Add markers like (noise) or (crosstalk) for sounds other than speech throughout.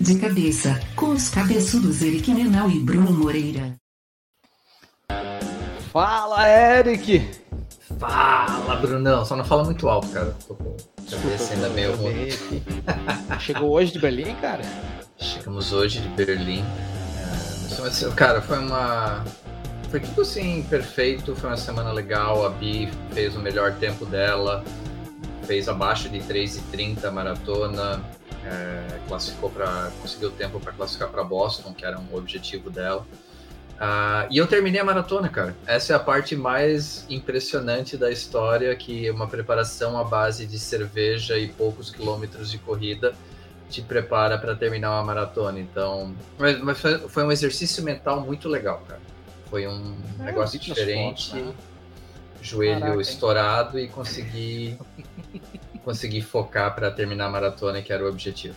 De cabeça, com os cabeçudos Eric Menal e Bruno Moreira. Fala, Eric! Fala, Brunão. Só não fala muito alto, cara. Tô com a cabeça ainda meio ruim. Chegou hoje de Berlim, cara? Chegamos hoje de Berlim. É, cara, foi uma. Foi tudo assim, perfeito. Foi uma semana legal. A Bi fez o melhor tempo dela. Fez abaixo de 3,30 maratona. É, classificou para. Conseguiu tempo para classificar para Boston, que era um objetivo dela. Uh, e eu terminei a maratona, cara. Essa é a parte mais impressionante da história, que uma preparação à base de cerveja e poucos quilômetros de corrida te prepara para terminar uma maratona. Então, mas, mas, foi um exercício mental muito legal, cara. Foi um é, negócio diferente. Né? Joelho Caraca, estourado hein? e consegui consegui focar para terminar a maratona, que era o objetivo.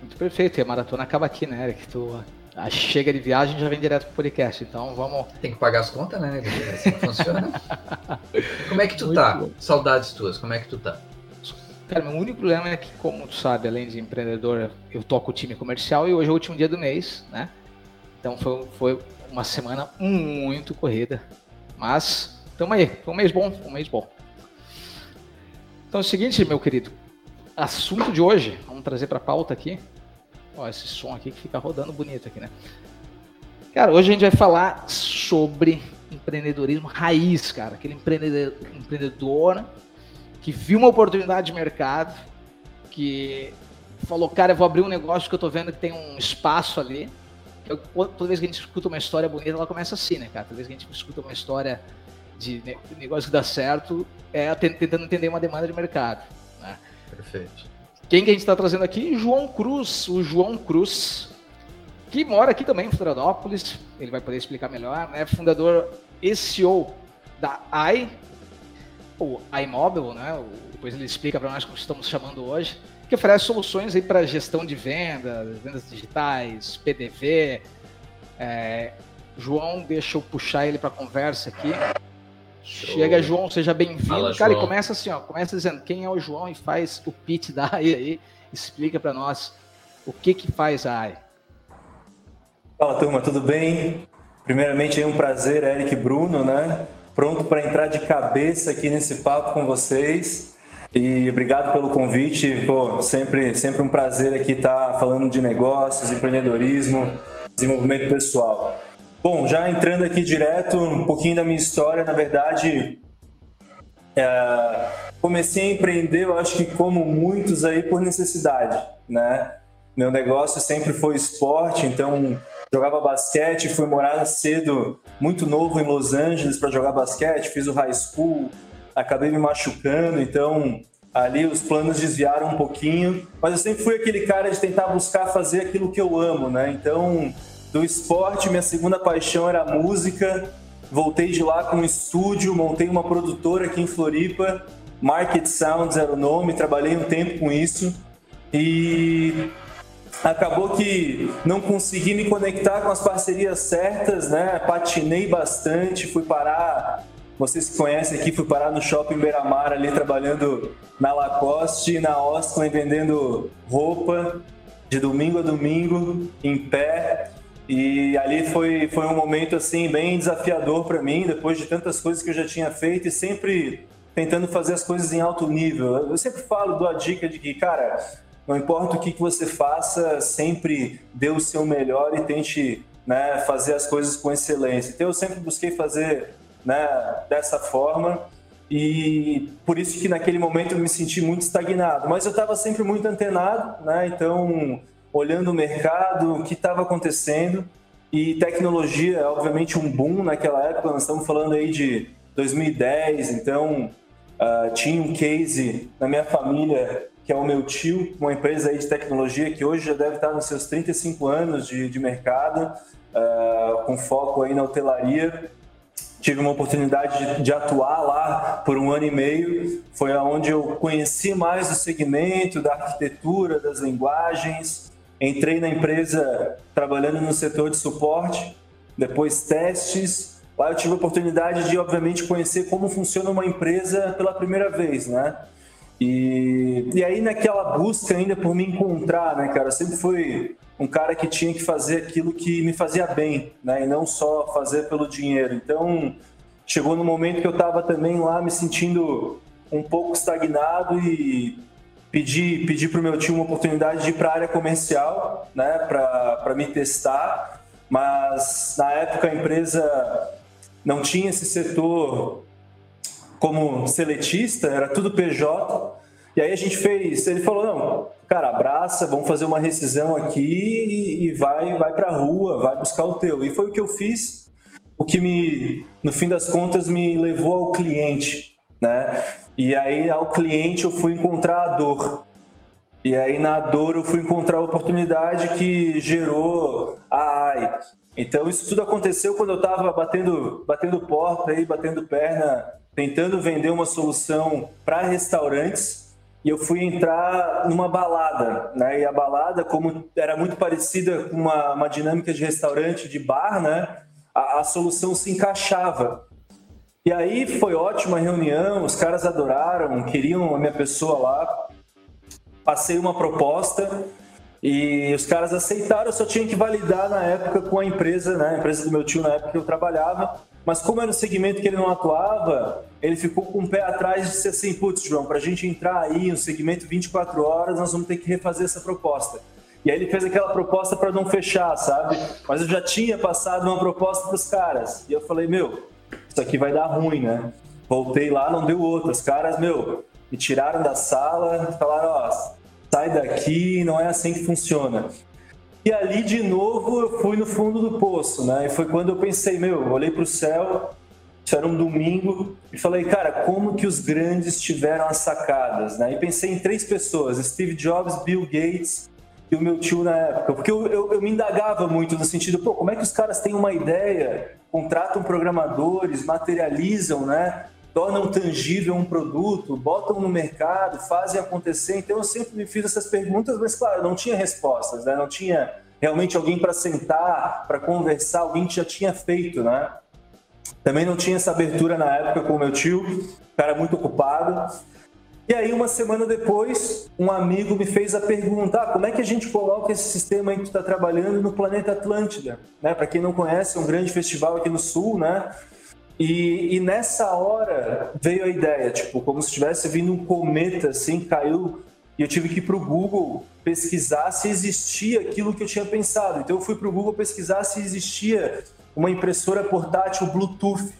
Muito perfeito. E a maratona acaba aqui, né, Eric? Tu chega de viagem já vem direto pro podcast, então vamos. Tem que pagar as contas, né? Assim funciona. (laughs) como é que tu Muito tá? Bom. Saudades tuas, como é que tu tá? Cara, meu único problema é que, como tu sabe, além de empreendedor, eu toco o time comercial e hoje é o último dia do mês, né? Então foi, foi uma semana muito corrida. Mas, tamo aí, foi um mês bom, um mês bom. Então é o seguinte, meu querido, assunto de hoje, vamos trazer para pauta aqui, Ó, esse som aqui que fica rodando bonito aqui, né? Cara, hoje a gente vai falar sobre empreendedorismo raiz, cara. Aquele empreendedor, empreendedor que viu uma oportunidade de mercado, que falou, cara, eu vou abrir um negócio que eu tô vendo que tem um espaço ali. Eu, toda vez que a gente escuta uma história bonita, ela começa assim, né, cara? Toda vez que a gente escuta uma história de negócio que dá certo, é tentando entender uma demanda de mercado. Né? Perfeito. Quem que a gente está trazendo aqui? João Cruz, o João Cruz, que mora aqui também em Florianópolis, ele vai poder explicar melhor, né? Fundador e CEO da i, ou iMobile, né? Depois ele explica para nós como estamos chamando hoje, que oferece soluções aí para gestão de vendas, vendas digitais, PDV. É, João, deixa eu puxar ele para a conversa aqui. Chega, João, seja bem-vindo. Cara, João. e começa assim, ó, começa dizendo quem é o João e faz o pitch da AI aí, explica para nós o que que faz a AI. Fala, turma, tudo bem? Primeiramente, é um prazer, Eric Bruno, né? Pronto para entrar de cabeça aqui nesse papo com vocês. E obrigado pelo convite. Pô, sempre, sempre um prazer aqui estar falando de negócios, empreendedorismo, desenvolvimento pessoal. Bom, já entrando aqui direto, um pouquinho da minha história, na verdade, é, comecei a empreender, eu acho que como muitos aí, por necessidade, né? Meu negócio sempre foi esporte, então jogava basquete, fui morar cedo, muito novo em Los Angeles para jogar basquete, fiz o high school, acabei me machucando, então ali os planos desviaram um pouquinho, mas eu sempre fui aquele cara de tentar buscar fazer aquilo que eu amo, né? Então do esporte, minha segunda paixão era a música. Voltei de lá com um estúdio, montei uma produtora aqui em Floripa. Market Sounds era o nome, trabalhei um tempo com isso. E acabou que não consegui me conectar com as parcerias certas, né? Patinei bastante, fui parar, vocês que conhecem aqui, fui parar no shopping Beira-Mar ali trabalhando na Lacoste na Osclen vendendo roupa de domingo a domingo em pé. E ali foi, foi um momento assim bem desafiador para mim, depois de tantas coisas que eu já tinha feito e sempre tentando fazer as coisas em alto nível. Eu sempre falo, dou a dica de que, cara, não importa o que, que você faça, sempre dê o seu melhor e tente né, fazer as coisas com excelência. Então eu sempre busquei fazer né, dessa forma e por isso que naquele momento eu me senti muito estagnado. Mas eu estava sempre muito antenado, né? Então olhando o mercado, o que estava acontecendo. E tecnologia obviamente um boom naquela época, nós estamos falando aí de 2010, então uh, tinha um case na minha família, que é o meu tio, uma empresa aí de tecnologia que hoje já deve estar nos seus 35 anos de, de mercado, uh, com foco aí na hotelaria. Tive uma oportunidade de, de, atuar lá por um ano e meio, foi aonde eu conheci mais o segmento da arquitetura, das linguagens, Entrei na empresa trabalhando no setor de suporte, depois testes. Lá eu tive a oportunidade de, obviamente, conhecer como funciona uma empresa pela primeira vez, né? E, e aí naquela busca ainda por me encontrar, né, cara, sempre fui um cara que tinha que fazer aquilo que me fazia bem, né, e não só fazer pelo dinheiro. Então, chegou no momento que eu estava também lá me sentindo um pouco estagnado e pedi pedi para o meu time uma oportunidade de ir para a área comercial, né, para me testar, mas na época a empresa não tinha esse setor como seletista, era tudo PJ. E aí a gente fez, ele falou, não, cara, abraça, vamos fazer uma rescisão aqui e, e vai vai para a rua, vai buscar o teu. E foi o que eu fiz, o que me, no fim das contas, me levou ao cliente, né? E aí ao cliente eu fui encontrar a dor. E aí na dor eu fui encontrar a oportunidade que gerou a AI. Então isso tudo aconteceu quando eu estava batendo, batendo porta aí, batendo perna tentando vender uma solução para restaurantes e eu fui entrar numa balada, né? E a balada, como era muito parecida com uma, uma dinâmica de restaurante, de bar, né? A, a, solução se encaixava. E aí foi ótima reunião, os caras adoraram, queriam a minha pessoa lá. Passei uma proposta e os caras aceitaram, eu só tinha que validar na época com a empresa, né? A empresa do meu tio na época que eu trabalhava mas como era um segmento que ele não atuava, ele ficou com o pé atrás de ser assim, putz, João, para a gente entrar aí no segmento 24 horas, nós vamos ter que refazer essa proposta. E aí ele fez aquela proposta para não fechar, sabe? Mas eu já tinha passado uma proposta para os caras. E eu falei, meu, isso aqui vai dar ruim, né? Voltei lá, não deu outra. Os caras, meu, me tiraram da sala, falaram, ó, sai daqui, não é assim que funciona. E ali de novo eu fui no fundo do poço, né? E foi quando eu pensei, meu, eu olhei para o céu, isso era um domingo, e falei, cara, como que os grandes tiveram as sacadas, né? E pensei em três pessoas: Steve Jobs, Bill Gates e o meu tio na época, porque eu, eu, eu me indagava muito no sentido, pô, como é que os caras têm uma ideia, contratam programadores, materializam, né? tornam tangível um produto, botam no mercado, fazem acontecer. Então eu sempre me fiz essas perguntas, mas claro, não tinha respostas, né? não tinha realmente alguém para sentar, para conversar, alguém que já tinha feito, né? Também não tinha essa abertura na época com o meu tio, cara muito ocupado. E aí, uma semana depois, um amigo me fez a pergunta: ah, como é que a gente coloca esse sistema aí que está trabalhando no planeta Atlântida? Né? Para quem não conhece, é um grande festival aqui no Sul, né? E, e, nessa hora veio a ideia, tipo, como se tivesse vindo um cometa, assim, caiu, e eu tive que ir para o Google pesquisar se existia aquilo que eu tinha pensado. Então eu fui para o Google pesquisar se existia uma impressora portátil Bluetooth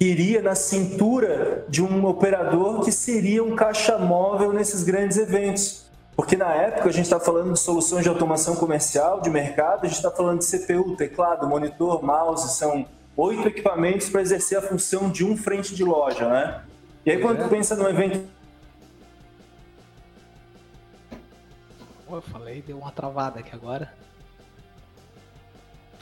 iria na cintura de um operador que seria um caixa móvel nesses grandes eventos. Porque na época a gente está falando de soluções de automação comercial, de mercado, a gente está falando de CPU, teclado, monitor, mouse, são oito equipamentos para exercer a função de um frente de loja, né? E aí quando é. tu pensa num evento eu falei, deu uma travada aqui agora.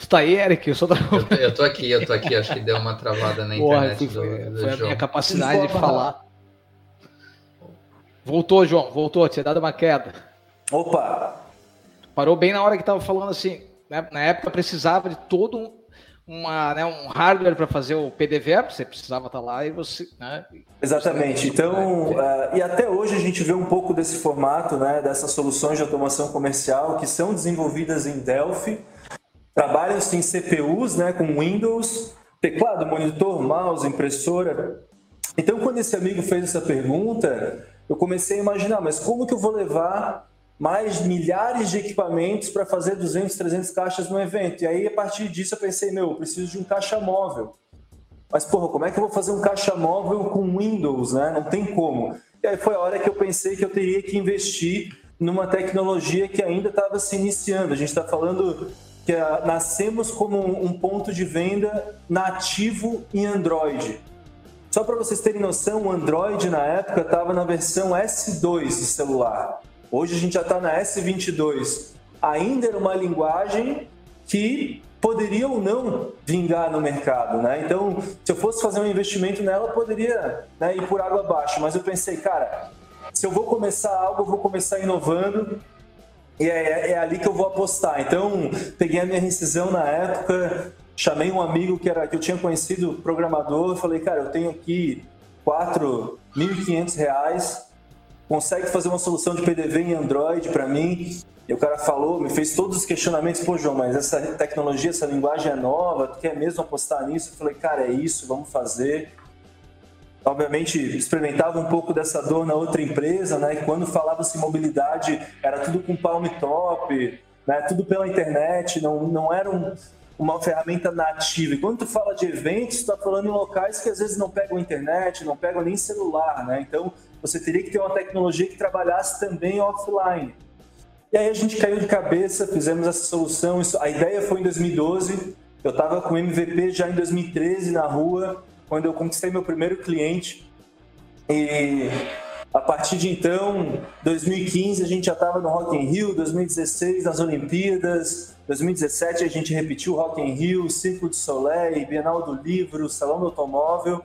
Você tá aí, Eric? Eu, sou da... eu, tô, eu tô aqui, eu tô aqui. Acho que deu uma travada na (laughs) Porra, internet foi, do, do Foi a minha capacidade de falar. Voltou, João, voltou. Tinha dado uma queda. Opa! Parou bem na hora que tava falando assim. Né? Na época precisava de todo um uma, né, um hardware para fazer o PDV, você precisava estar tá lá e você. Né, Exatamente. Então, uh, e até hoje a gente vê um pouco desse formato, né, dessas soluções de automação comercial que são desenvolvidas em Delphi, trabalham-se em CPUs, né, com Windows, teclado, monitor, mouse, impressora. Então, quando esse amigo fez essa pergunta, eu comecei a imaginar, mas como que eu vou levar mais milhares de equipamentos para fazer 200, 300 caixas no evento. E aí, a partir disso, eu pensei, meu, eu preciso de um caixa móvel. Mas, porra, como é que eu vou fazer um caixa móvel com Windows, né? Não tem como. E aí foi a hora que eu pensei que eu teria que investir numa tecnologia que ainda estava se iniciando. A gente está falando que ah, nascemos como um ponto de venda nativo em Android. Só para vocês terem noção, o Android na época estava na versão S2 de celular. Hoje a gente já está na S22. Ainda era uma linguagem que poderia ou não vingar no mercado, né? Então, se eu fosse fazer um investimento nela, poderia né, ir por água abaixo. Mas eu pensei, cara, se eu vou começar algo, eu vou começar inovando e é, é, ali que eu vou apostar. Então, peguei a minha rescisão na época, chamei um amigo que era que eu tinha conhecido programador, falei, cara, eu tenho aqui R$ 4.500 consegue fazer uma solução de PDV em Android para mim? E o cara falou, me fez todos os questionamentos, pô, João, mas essa tecnologia, essa linguagem é nova, tu quer mesmo apostar nisso? Eu falei, cara, é isso, vamos fazer. Obviamente, experimentava um pouco dessa dor na outra empresa, né? Quando falava-se mobilidade, era tudo com palm top, né? Tudo pela internet, não, não era um, uma ferramenta nativa. E quando tu fala de eventos, tu está falando em locais que às vezes não pegam internet, não pegam nem celular, né? Então, você teria que ter uma tecnologia que trabalhasse também offline. E aí a gente caiu de cabeça, fizemos essa solução. A ideia foi em 2012. Eu estava com MVP já em 2013 na rua, quando eu conquistei meu primeiro cliente. E a partir de então, 2015 a gente já estava no Rock in Rio, 2016 nas Olimpíadas, 2017 a gente repetiu Rock in Rio, Circo de Soleil, Bienal do Livro, Salão do Automóvel.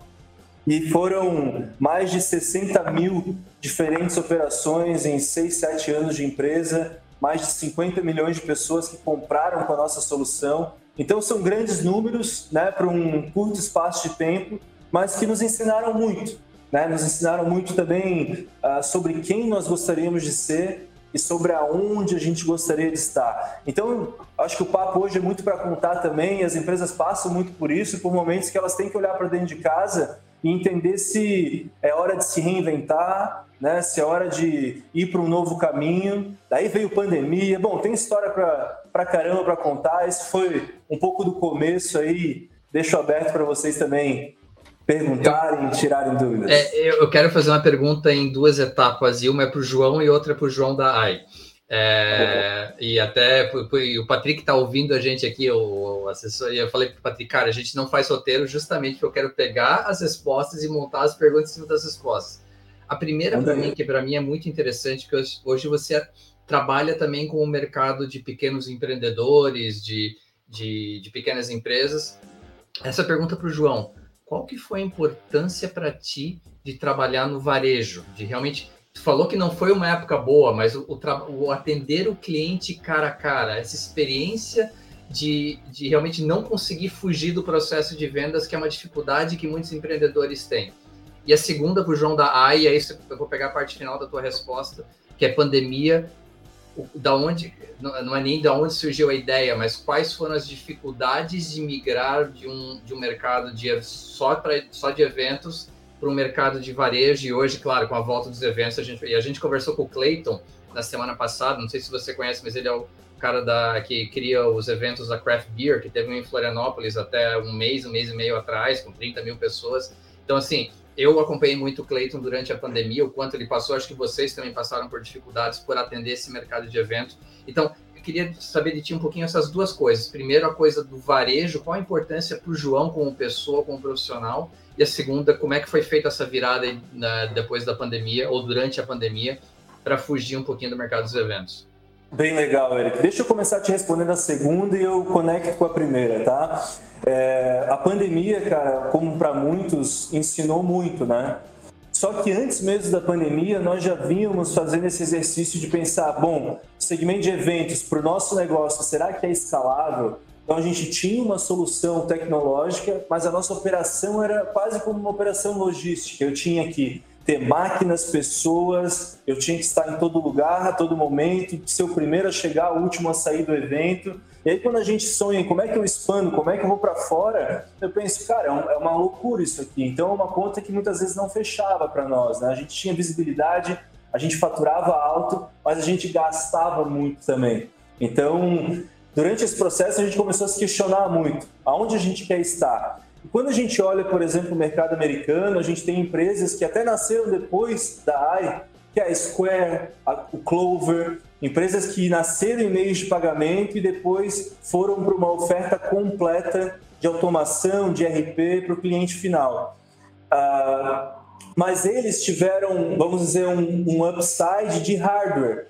E foram mais de 60 mil diferentes operações em 6, 7 anos de empresa, mais de 50 milhões de pessoas que compraram com a nossa solução. Então, são grandes números né, para um curto espaço de tempo, mas que nos ensinaram muito. Né? Nos ensinaram muito também uh, sobre quem nós gostaríamos de ser e sobre aonde a gente gostaria de estar. Então, acho que o papo hoje é muito para contar também, as empresas passam muito por isso, por momentos que elas têm que olhar para dentro de casa e entender se é hora de se reinventar, né? se é hora de ir para um novo caminho. Daí veio pandemia. Bom, tem história para caramba para contar. Esse foi um pouco do começo aí. Deixo aberto para vocês também perguntarem, tirarem dúvidas. É, eu quero fazer uma pergunta em duas etapas, e uma é para o João e outra para o João da AI. É, e até o Patrick está ouvindo a gente aqui, o assessor, e eu falei para o Patrick, cara, a gente não faz roteiro justamente porque eu quero pegar as respostas e montar as perguntas em cima das respostas. A primeira para mim, que para mim é muito interessante, que hoje você trabalha também com o mercado de pequenos empreendedores, de, de, de pequenas empresas. Essa pergunta para o João, qual que foi a importância para ti de trabalhar no varejo, de realmente Tu falou que não foi uma época boa, mas o, o, o, atender o cliente cara a cara, essa experiência de, de realmente não conseguir fugir do processo de vendas, que é uma dificuldade que muitos empreendedores têm. E a segunda para o João da AI, aí eu vou pegar a parte final da tua resposta, que é pandemia. Da onde, não é nem da onde surgiu a ideia, mas quais foram as dificuldades de migrar de um, de um mercado de, só, pra, só de eventos para o mercado de varejo e hoje, claro, com a volta dos eventos, a gente, e a gente conversou com o Clayton na semana passada, não sei se você conhece, mas ele é o cara da, que cria os eventos da Craft Beer, que teve um em Florianópolis até um mês, um mês e meio atrás, com 30 mil pessoas. Então, assim, eu acompanhei muito o Clayton durante a pandemia, o quanto ele passou, acho que vocês também passaram por dificuldades por atender esse mercado de eventos. Então, eu queria saber de ti um pouquinho essas duas coisas. Primeiro, a coisa do varejo, qual a importância para o João como pessoa, como profissional, e a segunda, como é que foi feita essa virada na, depois da pandemia ou durante a pandemia para fugir um pouquinho do mercado dos eventos? Bem legal, Eric. Deixa eu começar te respondendo a segunda e eu conecto com a primeira, tá? É, a pandemia, cara, como para muitos, ensinou muito, né? Só que antes mesmo da pandemia, nós já vínhamos fazendo esse exercício de pensar, bom, segmento de eventos para o nosso negócio, será que é escalável? Então a gente tinha uma solução tecnológica, mas a nossa operação era quase como uma operação logística. Eu tinha que ter máquinas, pessoas, eu tinha que estar em todo lugar, a todo momento, ser o primeiro a chegar, o último a sair do evento. E aí quando a gente sonha em como é que eu expando, como é que eu vou para fora, eu penso, cara, é, é uma loucura isso aqui. Então é uma conta que muitas vezes não fechava para nós, né? A gente tinha visibilidade, a gente faturava alto, mas a gente gastava muito também. Então, Durante esse processo, a gente começou a se questionar muito aonde a gente quer estar. E quando a gente olha, por exemplo, o mercado americano, a gente tem empresas que até nasceram depois da AI, que é a Square, a, o Clover, empresas que nasceram em meios de pagamento e depois foram para uma oferta completa de automação, de RP para o cliente final. Ah, mas eles tiveram, vamos dizer, um, um upside de hardware.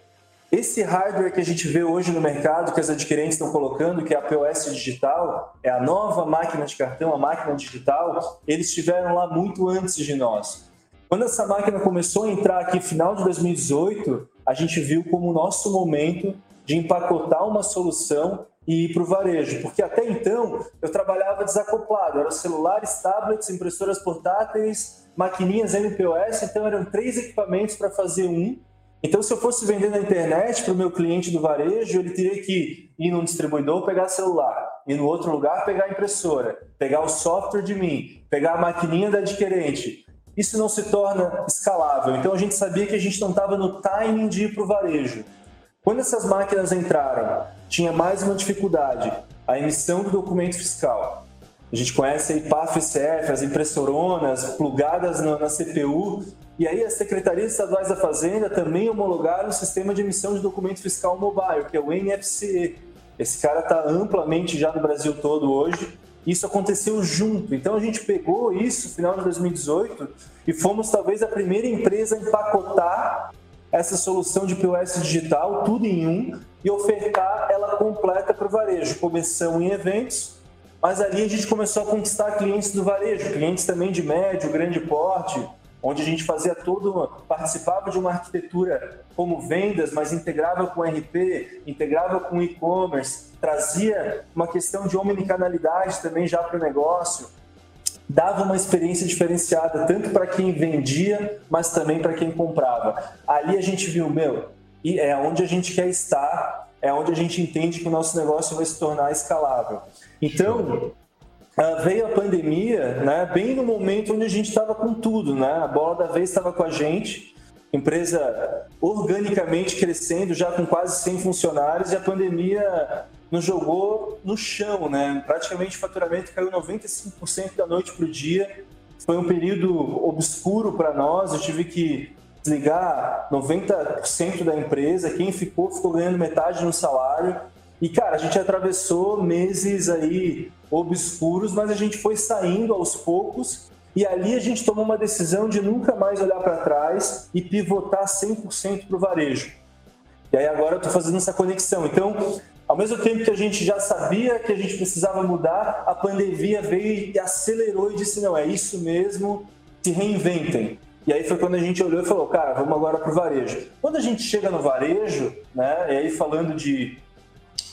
Esse hardware que a gente vê hoje no mercado, que as adquirentes estão colocando, que é a POS digital, é a nova máquina de cartão, a máquina digital, eles estiveram lá muito antes de nós. Quando essa máquina começou a entrar aqui final de 2018, a gente viu como o nosso momento de empacotar uma solução e ir para o varejo, porque até então eu trabalhava desacoplado, eram celulares, tablets, impressoras portáteis, maquininhas MPOS, então eram três equipamentos para fazer um. Então, se eu fosse vender na internet para o meu cliente do varejo, ele teria que ir num distribuidor pegar celular, ir no outro lugar pegar impressora, pegar o software de mim, pegar a maquininha da adquirente. Isso não se torna escalável. Então, a gente sabia que a gente não estava no timing de ir para o varejo. Quando essas máquinas entraram, tinha mais uma dificuldade, a emissão do documento fiscal. A gente conhece aí PAF-CF, as impressoronas plugadas na, na CPU, e aí as secretarias estaduais da Fazenda também homologaram o sistema de emissão de documento fiscal mobile, que é o NFCE. Esse cara está amplamente já no Brasil todo hoje. Isso aconteceu junto. Então a gente pegou isso no final de 2018 e fomos talvez a primeira empresa a empacotar essa solução de POS digital, tudo em um, e ofertar ela completa para o varejo. Começamos em eventos, mas ali a gente começou a conquistar clientes do varejo, clientes também de médio, grande porte, onde a gente fazia todo, participava de uma arquitetura como vendas, mas integrava com RP, integrava com e-commerce, trazia uma questão de omnicanalidade também já para o negócio dava uma experiência diferenciada tanto para quem vendia, mas também para quem comprava. Ali a gente viu, meu, e é onde a gente quer estar, é onde a gente entende que o nosso negócio vai se tornar escalável. Então, ah, veio a pandemia, né, bem no momento onde a gente estava com tudo, né? A bola da vez estava com a gente, empresa organicamente crescendo, já com quase 100 funcionários, e a pandemia nos jogou no chão, né? Praticamente o faturamento caiu 95% da noite para o dia. Foi um período obscuro para nós. Eu tive que desligar 90% da empresa. Quem ficou, ficou ganhando metade no salário. E, cara, a gente atravessou meses aí obscuros, mas a gente foi saindo aos poucos. E ali a gente tomou uma decisão de nunca mais olhar para trás e pivotar 100% para o varejo. E aí agora eu estou fazendo essa conexão. Então, ao mesmo tempo que a gente já sabia que a gente precisava mudar, a pandemia veio e acelerou e disse: não, é isso mesmo, se reinventem. E aí foi quando a gente olhou e falou: cara, vamos agora para o varejo. Quando a gente chega no varejo, né, e aí falando de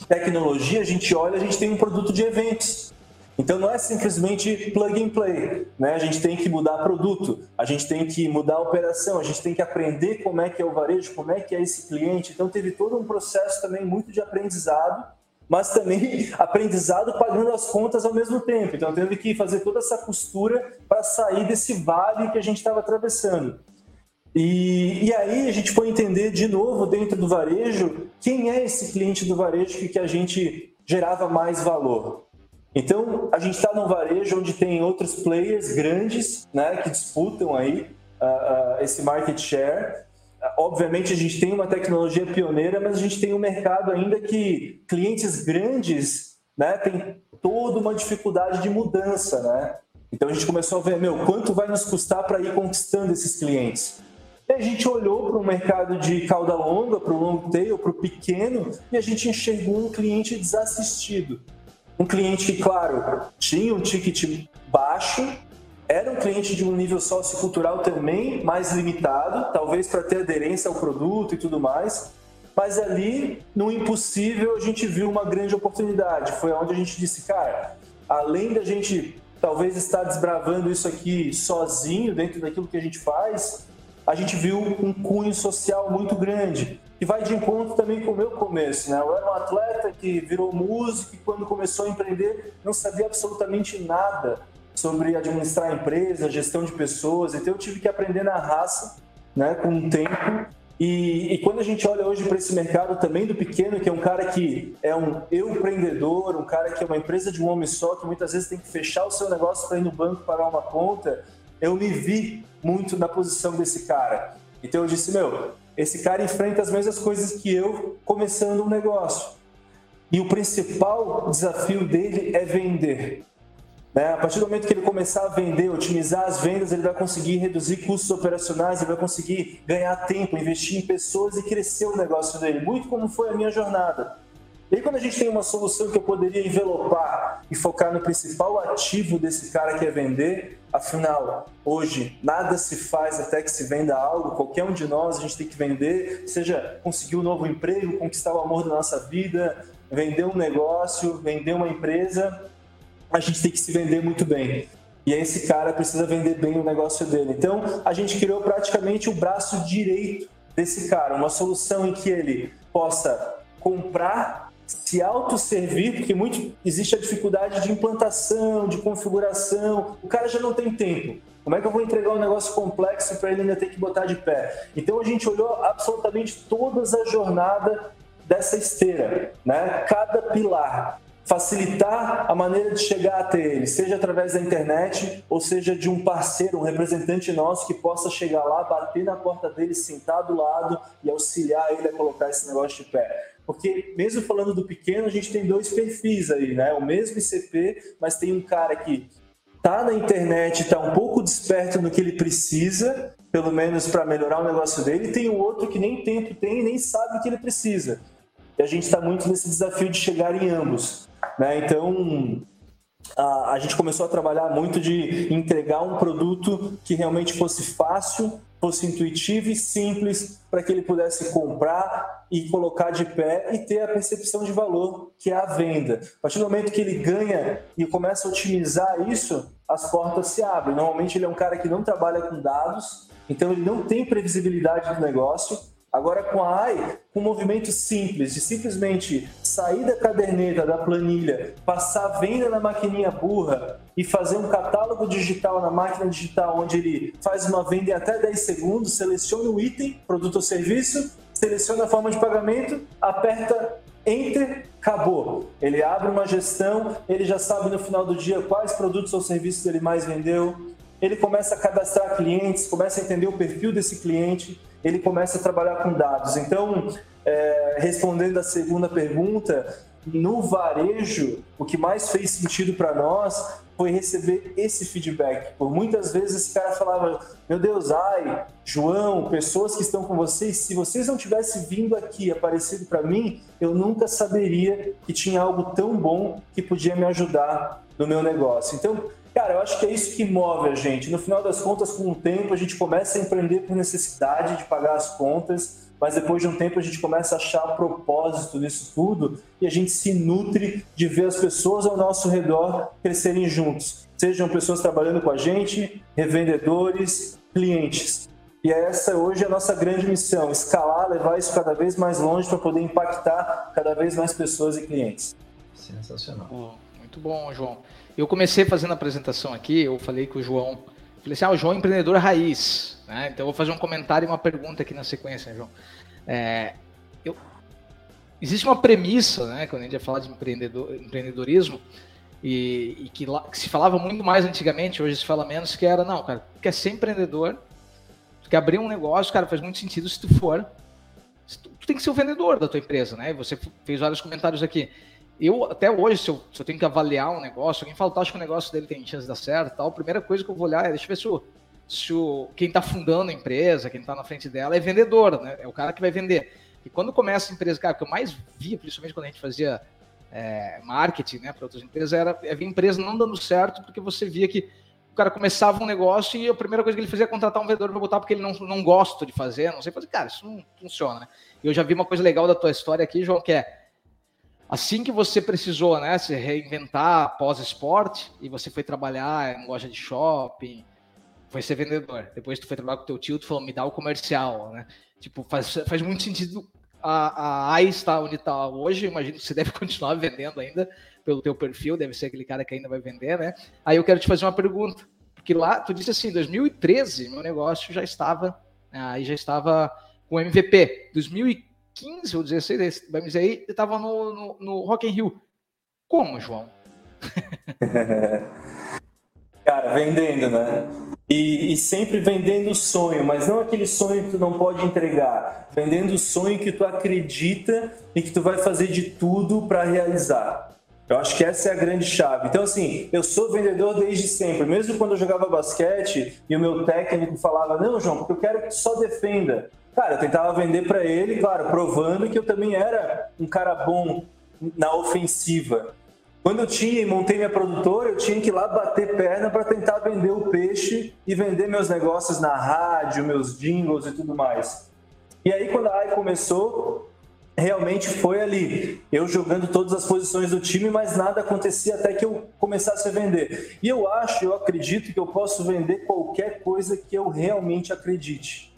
tecnologia, a gente olha, a gente tem um produto de eventos. Então não é simplesmente plug and play, né? A gente tem que mudar produto, a gente tem que mudar a operação, a gente tem que aprender como é que é o varejo, como é que é esse cliente. Então teve todo um processo também muito de aprendizado, mas também (laughs) aprendizado pagando as contas ao mesmo tempo. Então teve que fazer toda essa costura para sair desse vale que a gente estava atravessando. E, e, aí a gente foi entender de novo dentro do varejo quem é esse cliente do varejo que, que a gente gerava mais valor. Então, a gente está num varejo onde tem outros players grandes né, que disputam aí uh, uh, esse market share. Obviamente, a gente tem uma tecnologia pioneira, mas a gente tem um mercado ainda que clientes grandes né, tem toda uma dificuldade de mudança. Né? Então, a gente começou a ver, meu, quanto vai nos custar para ir conquistando esses clientes? E a gente olhou para o mercado de cauda longa, para o long tail, para o pequeno, e a gente enxergou um cliente desassistido um cliente que, claro, tinha um ticket baixo, era um cliente de um nível sociocultural também mais limitado, talvez para ter aderência ao produto e tudo mais. Mas ali, no impossível, a gente viu uma grande oportunidade. Foi onde a gente disse, cara, além da gente talvez estar desbravando isso aqui sozinho, dentro daquilo que a gente faz, a gente viu um cunho social muito grande que vai de encontro também com o meu começo, né? Eu era um atleta que virou músico e quando começou a empreender não sabia absolutamente nada sobre administrar a empresa, gestão de pessoas, então eu tive que aprender na raça, né, com o tempo. E, e quando a gente olha hoje para esse mercado também do pequeno, que é um cara que é um empreendedor, um cara que é uma empresa de um homem só, que muitas vezes tem que fechar o seu negócio para ir no banco pagar uma conta, eu me vi muito na posição desse cara. Então eu disse, meu, esse cara enfrenta as mesmas coisas que eu começando um negócio. E o principal desafio dele é vender. Né? A partir do momento que ele começar a vender, otimizar as vendas, ele vai conseguir reduzir custos operacionais, ele vai conseguir ganhar tempo, investir em pessoas e crescer o negócio dele. Muito como foi a minha jornada. E aí, quando a gente tem uma solução que eu poderia envelopar e focar no principal ativo desse cara que é vender, afinal, hoje nada se faz até que se venda algo, qualquer um de nós a gente tem que vender, seja conseguir um novo emprego, conquistar o amor da nossa vida, vender um negócio, vender uma empresa, a gente tem que se vender muito bem. e esse cara precisa vender bem o negócio dele. Então, a gente criou praticamente o braço direito desse cara, uma solução em que ele possa comprar, se autosservir, porque muito existe a dificuldade de implantação, de configuração, o cara já não tem tempo. Como é que eu vou entregar um negócio complexo para ele ainda ter que botar de pé? Então a gente olhou absolutamente todas a jornada dessa esteira, né? Cada pilar facilitar a maneira de chegar até ele, seja através da internet ou seja de um parceiro, um representante nosso que possa chegar lá, bater na porta dele, sentar do lado e auxiliar ele a colocar esse negócio de pé. Porque mesmo falando do pequeno, a gente tem dois perfis aí, né? O mesmo ICP, mas tem um cara que tá na internet, tá um pouco desperto no que ele precisa, pelo menos para melhorar o negócio dele, e tem o outro que nem tempo tem e nem sabe o que ele precisa. E a gente está muito nesse desafio de chegar em ambos. Né? Então, a, a gente começou a trabalhar muito de entregar um produto que realmente fosse fácil, fosse intuitivo e simples para que ele pudesse comprar e colocar de pé e ter a percepção de valor que é a venda. A partir do momento que ele ganha e começa a otimizar isso, as portas se abrem. Normalmente ele é um cara que não trabalha com dados, então ele não tem previsibilidade do negócio Agora com a AI, com um movimento simples de simplesmente sair da caderneta, da planilha, passar a venda na maquininha burra e fazer um catálogo digital na máquina digital onde ele faz uma venda em até 10 segundos, seleciona o item, produto ou serviço, seleciona a forma de pagamento, aperta Enter, acabou. Ele abre uma gestão, ele já sabe no final do dia quais produtos ou serviços ele mais vendeu, ele começa a cadastrar clientes, começa a entender o perfil desse cliente, ele começa a trabalhar com dados. Então, é, respondendo a segunda pergunta, no varejo, o que mais fez sentido para nós foi receber esse feedback. Por muitas vezes esse cara falava: Meu Deus, ai, João, pessoas que estão com vocês, se vocês não tivessem vindo aqui, aparecido para mim, eu nunca saberia que tinha algo tão bom que podia me ajudar no meu negócio. Então, Cara, eu acho que é isso que move a gente. No final das contas, com o tempo, a gente começa a empreender por necessidade de pagar as contas, mas depois de um tempo a gente começa a achar propósito nisso tudo e a gente se nutre de ver as pessoas ao nosso redor crescerem juntos. Sejam pessoas trabalhando com a gente, revendedores, clientes. E essa hoje é a nossa grande missão: escalar, levar isso cada vez mais longe para poder impactar cada vez mais pessoas e clientes. Sensacional. Muito bom, João. Eu comecei fazendo a apresentação aqui, eu falei com o João, falei assim, ah, o João é empreendedor raiz, né? Então eu vou fazer um comentário e uma pergunta aqui na sequência, João. É, eu, existe uma premissa, né, quando a gente vai falar de empreendedor, empreendedorismo, e, e que, lá, que, se falava muito mais antigamente, hoje se fala menos, que era, não, cara, tu quer ser empreendedor, tu quer abrir um negócio, cara, faz muito sentido se tu for, tu, tu tem que ser o vendedor da tua empresa, né? Você fez vários comentários aqui eu, até hoje, se eu, se eu tenho que avaliar um negócio, alguém fala, tá, acho que o negócio dele tem chance de dar certo tal, a primeira coisa que eu vou olhar é, deixa eu ver se, o, se o, quem está fundando a empresa, quem está na frente dela, é vendedor, né? É o cara que vai vender. E quando começa a empresa, cara, o que eu mais via, principalmente quando a gente fazia é, marketing né, para outras empresas, era, era a empresa não dando certo, porque você via que o cara começava um negócio e a primeira coisa que ele fazia é contratar um vendedor para botar porque ele não, não gosta de fazer, não sei fazer. Cara, isso não funciona, né? Eu já vi uma coisa legal da tua história aqui, João, que é Assim que você precisou né, se reinventar pós-esporte e você foi trabalhar em loja de shopping, foi ser vendedor. Depois tu foi trabalhar com teu tio, tu falou, me dá o comercial, né? Tipo, faz, faz muito sentido a, a AI estar onde está hoje. Imagino que você deve (laughs) continuar vendendo ainda pelo teu perfil, deve ser aquele cara que ainda vai vender, né? Aí eu quero te fazer uma pergunta, porque lá tu disse assim, 2013 meu negócio já estava, né, aí já estava com MVP. 2015 15 ou 16, vai me dizer aí, eu tava no, no, no Rock in Rio. Como, João? (laughs) Cara, vendendo, né? E, e, sempre vendendo o sonho, mas não aquele sonho que tu não pode entregar. Vendendo o sonho que tu acredita e que tu vai fazer de tudo para realizar. Eu acho que essa é a grande chave. Então, assim, eu sou vendedor desde sempre. Mesmo quando eu jogava basquete e o meu técnico falava: Não, João, porque eu quero que tu só defenda. Cara, eu tentava vender para ele, claro, provando que eu também era um cara bom na ofensiva. Quando eu tinha e montei minha produtora, eu tinha que ir lá bater perna para tentar vender o peixe e vender meus negócios na rádio, meus jingles e tudo mais. E aí, quando a AI começou, realmente foi ali, eu jogando todas as posições do time, mas nada acontecia até que eu começasse a vender. E eu acho, eu acredito que eu posso vender qualquer coisa que eu realmente acredite.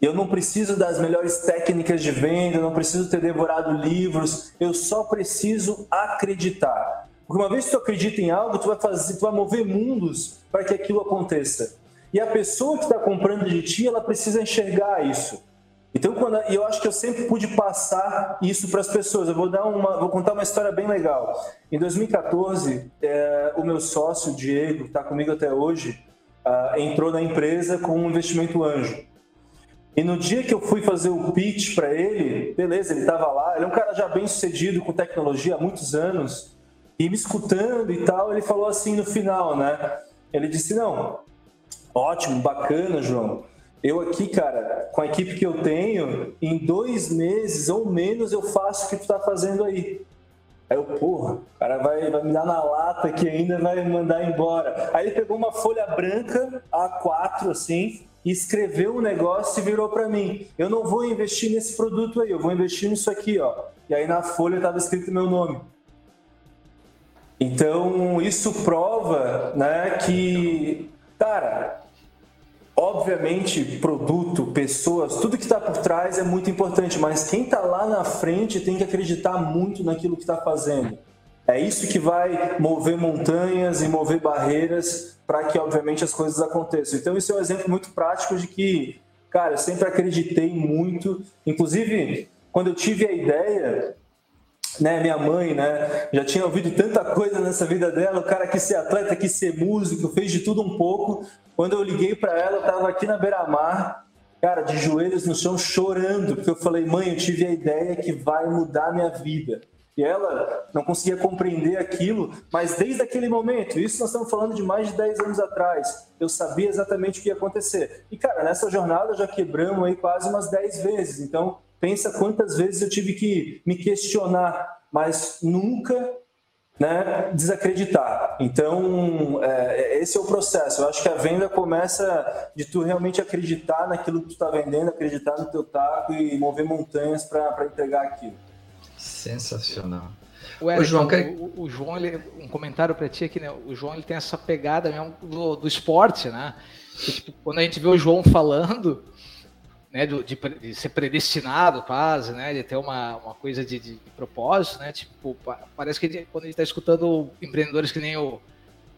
Eu não preciso das melhores técnicas de venda, não preciso ter devorado livros, eu só preciso acreditar. Porque uma vez que tu acredita em algo, tu vai fazer, tu vai mover mundos para que aquilo aconteça. E a pessoa que está comprando de ti, ela precisa enxergar isso. Então, quando eu acho que eu sempre pude passar isso para as pessoas. Eu vou dar uma, vou contar uma história bem legal. Em 2014, é, o meu sócio Diego, que está comigo até hoje, uh, entrou na empresa com um investimento anjo. E no dia que eu fui fazer o pitch para ele, beleza, ele estava lá. Ele é um cara já bem sucedido com tecnologia há muitos anos e me escutando e tal. Ele falou assim no final, né? Ele disse: não, ótimo, bacana, João eu aqui, cara, com a equipe que eu tenho, em dois meses ou menos eu faço o que tu tá fazendo aí. Aí eu, porra, o cara vai, vai me dar na lata aqui ainda vai me mandar embora. Aí ele pegou uma folha branca, A4, assim, escreveu um negócio e virou para mim. Eu não vou investir nesse produto aí, eu vou investir nisso aqui, ó. E aí na folha estava escrito meu nome. Então, isso prova, né, que, cara, Obviamente, produto, pessoas, tudo que está por trás é muito importante, mas quem está lá na frente tem que acreditar muito naquilo que está fazendo. É isso que vai mover montanhas e mover barreiras para que, obviamente, as coisas aconteçam. Então, isso é um exemplo muito prático de que, cara, eu sempre acreditei muito. Inclusive, quando eu tive a ideia, né, minha mãe, né, já tinha ouvido tanta coisa nessa vida dela, o cara quis ser atleta, quis ser músico, fez de tudo um pouco. Quando eu liguei para ela, eu estava aqui na beira-mar, cara, de joelhos no chão, chorando, porque eu falei, mãe, eu tive a ideia que vai mudar minha vida. E ela não conseguia compreender aquilo, mas desde aquele momento, isso nós estamos falando de mais de 10 anos atrás, eu sabia exatamente o que ia acontecer. E, cara, nessa jornada já quebramos aí quase umas 10 vezes. Então, pensa quantas vezes eu tive que me questionar, mas nunca né, desacreditar. Então, é, esse é o processo. Eu acho que a venda começa de tu realmente acreditar naquilo que tu está vendendo, acreditar no teu taco e mover montanhas para entregar aquilo. Sensacional. O, Eric, o João, o, o, João ele, um comentário para ti aqui, né? O João ele tem essa pegada mesmo do, do esporte, né? Que, tipo, quando a gente vê o João falando, né, de, de, ser predestinado quase, né, de ter uma, uma coisa de, de, de propósito, né, tipo, parece que ele, quando a gente está escutando empreendedores que nem o,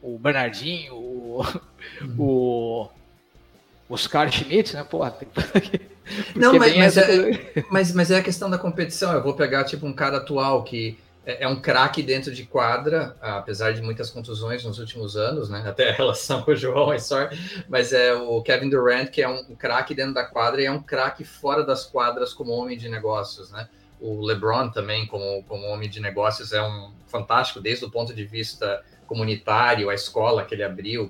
o Bernardinho, o, (laughs) o Oscar Schmidt, né, porra, tem Não, mas, mas, é, mas, mas é a questão da competição, eu vou pegar, tipo, um cara atual que é, é um craque dentro de quadra, apesar de muitas contusões nos últimos anos, né? Até a relação com o João e só, mas é o Kevin Durant, que é um, um craque dentro da quadra e é um craque fora das quadras como homem de negócios, né? O LeBron também, como, como homem de negócios, é um fantástico desde o ponto de vista comunitário, a escola que ele abriu,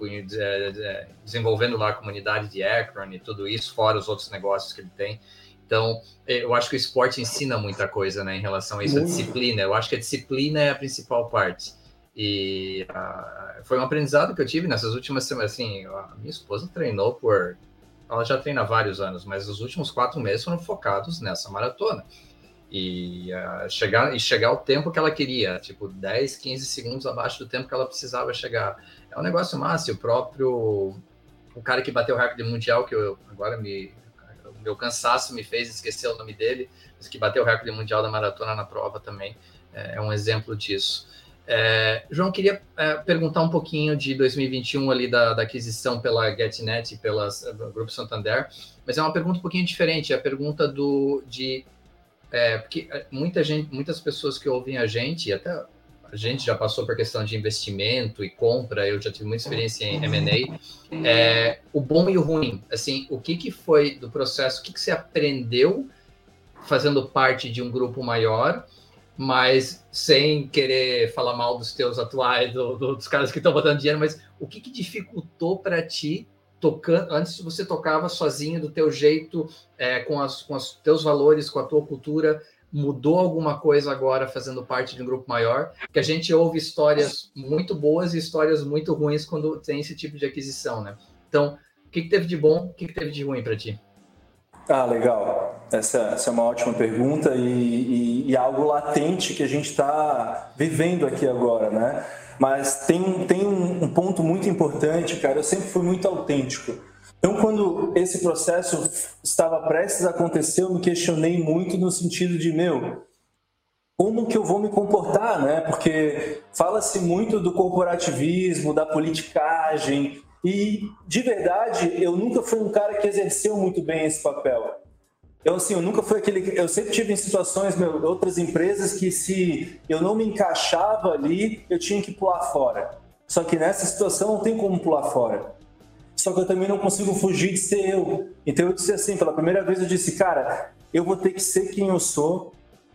desenvolvendo lá a comunidade de Akron e tudo isso, fora os outros negócios que ele tem. Então, é, eu acho que o esporte ensina muita coisa, né, em relação a isso, a disciplina. Eu acho que a disciplina é a principal parte. E uh, foi um aprendizado que eu tive nessas últimas semanas. Assim, a minha esposa treinou por. Ela já treina há vários anos, mas os últimos quatro meses foram focados nessa maratona. E, uh, chegar, e chegar ao tempo que ela queria, tipo 10, 15 segundos abaixo do tempo que ela precisava chegar. É um negócio massa. O próprio. O cara que bateu o recorde mundial, que eu agora me meu cansaço me fez esquecer o nome dele, mas que bateu o recorde mundial da maratona na prova também, é, é um exemplo disso. É, João, queria é, perguntar um pouquinho de 2021 ali da, da aquisição pela GetNet e pelo Grupo Santander, mas é uma pergunta um pouquinho diferente, é a pergunta do de é, porque é, muita gente, muitas pessoas que ouvem a gente, e até a gente já passou por questão de investimento e compra, eu já tive muita experiência em M&A, é, o bom e o ruim, assim, o que, que foi do processo, o que, que você aprendeu fazendo parte de um grupo maior, mas sem querer falar mal dos teus atuais, do, do, dos caras que estão botando dinheiro, mas o que, que dificultou para ti tocando, antes você tocava sozinho do teu jeito, é, com, as, com os teus valores, com a tua cultura, mudou alguma coisa agora fazendo parte de um grupo maior, que a gente ouve histórias muito boas e histórias muito ruins quando tem esse tipo de aquisição, né? Então, o que, que teve de bom, o que, que teve de ruim para ti? Ah, legal. Essa, essa é uma ótima pergunta e, e, e algo latente que a gente está vivendo aqui agora, né? Mas tem, tem um, um ponto muito importante, cara. Eu sempre fui muito autêntico. Então, quando esse processo estava prestes a acontecer, eu me questionei muito no sentido de, meu, como que eu vou me comportar, né? Porque fala-se muito do corporativismo, da politicagem, e de verdade, eu nunca fui um cara que exerceu muito bem esse papel. Eu assim, eu nunca fui aquele, eu sempre tive em situações, meu, outras empresas que se eu não me encaixava ali, eu tinha que pular fora. Só que nessa situação não tem como pular fora. Só que eu também não consigo fugir de ser eu. Então eu disse assim, pela primeira vez eu disse, cara, eu vou ter que ser quem eu sou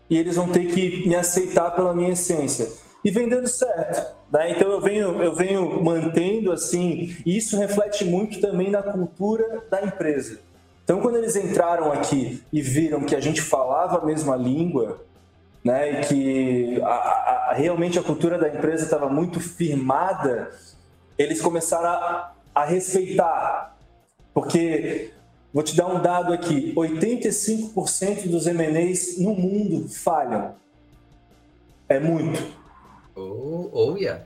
e eles vão ter que me aceitar pela minha essência. E vem dando certo. Né? Então eu venho, eu venho mantendo assim, e isso reflete muito também na cultura da empresa. Então, quando eles entraram aqui e viram que a gente falava a mesma língua, né, e que a, a, realmente a cultura da empresa estava muito firmada, eles começaram a, a respeitar. Porque, vou te dar um dado aqui: 85% dos MNEs no mundo falham. É muito. Oh, oh yeah.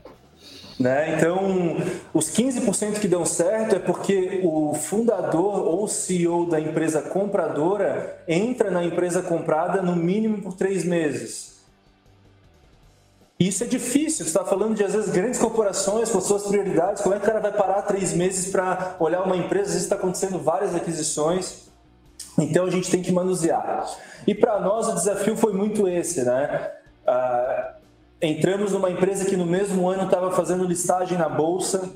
Né? Então, os 15% que dão certo é porque o fundador ou CEO da empresa compradora entra na empresa comprada no mínimo por três meses. Isso é difícil, você está falando de, às vezes, grandes corporações com suas prioridades. Como é que o cara vai parar três meses para olhar uma empresa? Está acontecendo várias aquisições. Então, a gente tem que manusear. E para nós, o desafio foi muito esse, né? Ah, entramos numa empresa que no mesmo ano estava fazendo listagem na bolsa,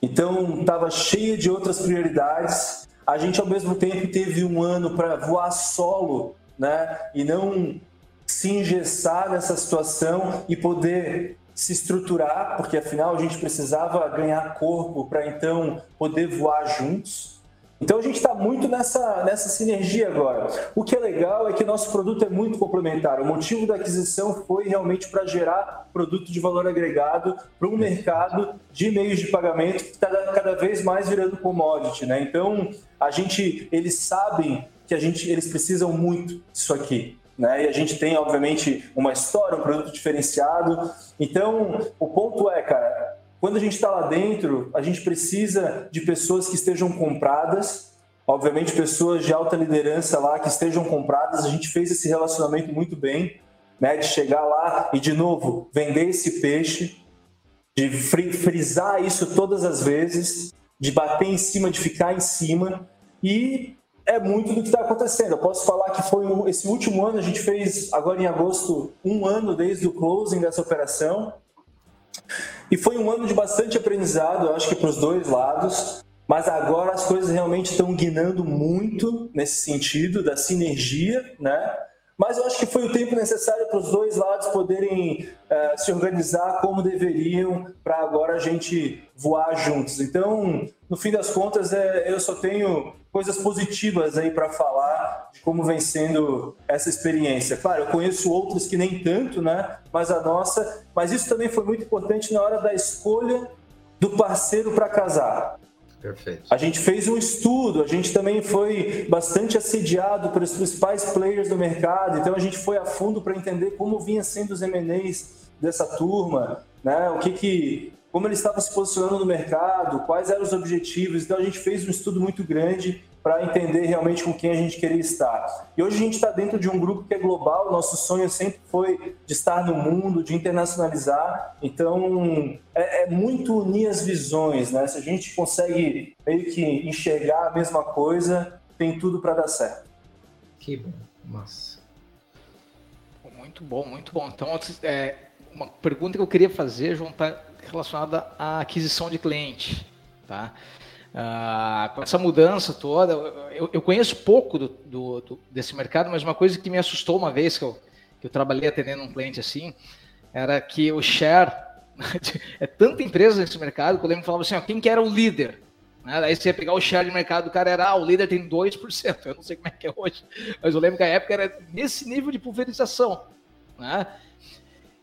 então estava cheia de outras prioridades. A gente ao mesmo tempo teve um ano para voar solo, né? E não se engessar nessa situação e poder se estruturar, porque afinal a gente precisava ganhar corpo para então poder voar juntos. Então a gente está muito nessa, nessa sinergia agora. O que é legal é que nosso produto é muito complementar. O motivo da aquisição foi realmente para gerar produto de valor agregado para um mercado de meios de pagamento que está cada vez mais virando commodity. Né? Então a gente, eles sabem que a gente, eles precisam muito disso aqui. Né? E a gente tem, obviamente, uma história, um produto diferenciado. Então, o ponto é, cara, quando a gente está lá dentro, a gente precisa de pessoas que estejam compradas, obviamente pessoas de alta liderança lá que estejam compradas. A gente fez esse relacionamento muito bem, né? De chegar lá e de novo vender esse peixe, de frisar isso todas as vezes, de bater em cima, de ficar em cima e é muito do que está acontecendo. Eu posso falar que foi esse último ano a gente fez agora em agosto um ano desde o closing dessa operação. E foi um ano de bastante aprendizado, eu acho que para os dois lados, mas agora as coisas realmente estão guinando muito nesse sentido da sinergia, né? Mas eu acho que foi o tempo necessário para os dois lados poderem uh, se organizar como deveriam para agora a gente voar juntos. Então, no fim das contas, é, eu só tenho coisas positivas aí para falar de como vem sendo essa experiência. Claro, eu conheço outros que nem tanto, né? Mas a nossa, mas isso também foi muito importante na hora da escolha do parceiro para casar. Perfeito. A gente fez um estudo, a gente também foi bastante assediado pelos principais players do mercado, então a gente foi a fundo para entender como vinha sendo os M&As dessa turma, né? O que que como eles estavam se posicionando no mercado, quais eram os objetivos. Então a gente fez um estudo muito grande para entender realmente com quem a gente queria estar. E hoje a gente está dentro de um grupo que é global, nosso sonho sempre foi de estar no mundo, de internacionalizar. Então é, é muito unir as visões, né? Se a gente consegue meio que enxergar a mesma coisa, tem tudo para dar certo. Que bom, massa. Muito bom, muito bom. Então, é, uma pergunta que eu queria fazer, João, tá relacionada à aquisição de cliente. Tá? Ah, com essa mudança toda, eu, eu conheço pouco do, do, do, desse mercado, mas uma coisa que me assustou uma vez que eu, que eu trabalhei atendendo um cliente assim, era que o share, (laughs) é tanta empresa nesse mercado, que eu lembro que falava assim, ó, quem que era o líder? Né? Aí você ia pegar o share de mercado do cara, era, ah, o líder tem 2%, eu não sei como é que é hoje, mas eu lembro que a época era nesse nível de pulverização. Né?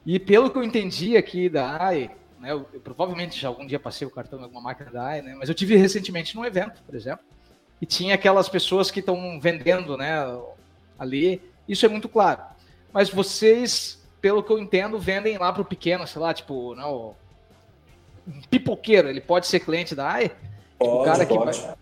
E pelo que eu entendi aqui da AI, né? Eu, eu, provavelmente já algum dia passei o cartão em alguma máquina da AI, né? Mas eu tive recentemente num evento, por exemplo, e tinha aquelas pessoas que estão vendendo, né, ali. Isso é muito claro. Mas vocês, pelo que eu entendo, vendem lá para o pequeno, sei lá, tipo, não, um pipoqueiro, ele pode ser cliente da AI? Pode, tipo, o cara que pode. Vai...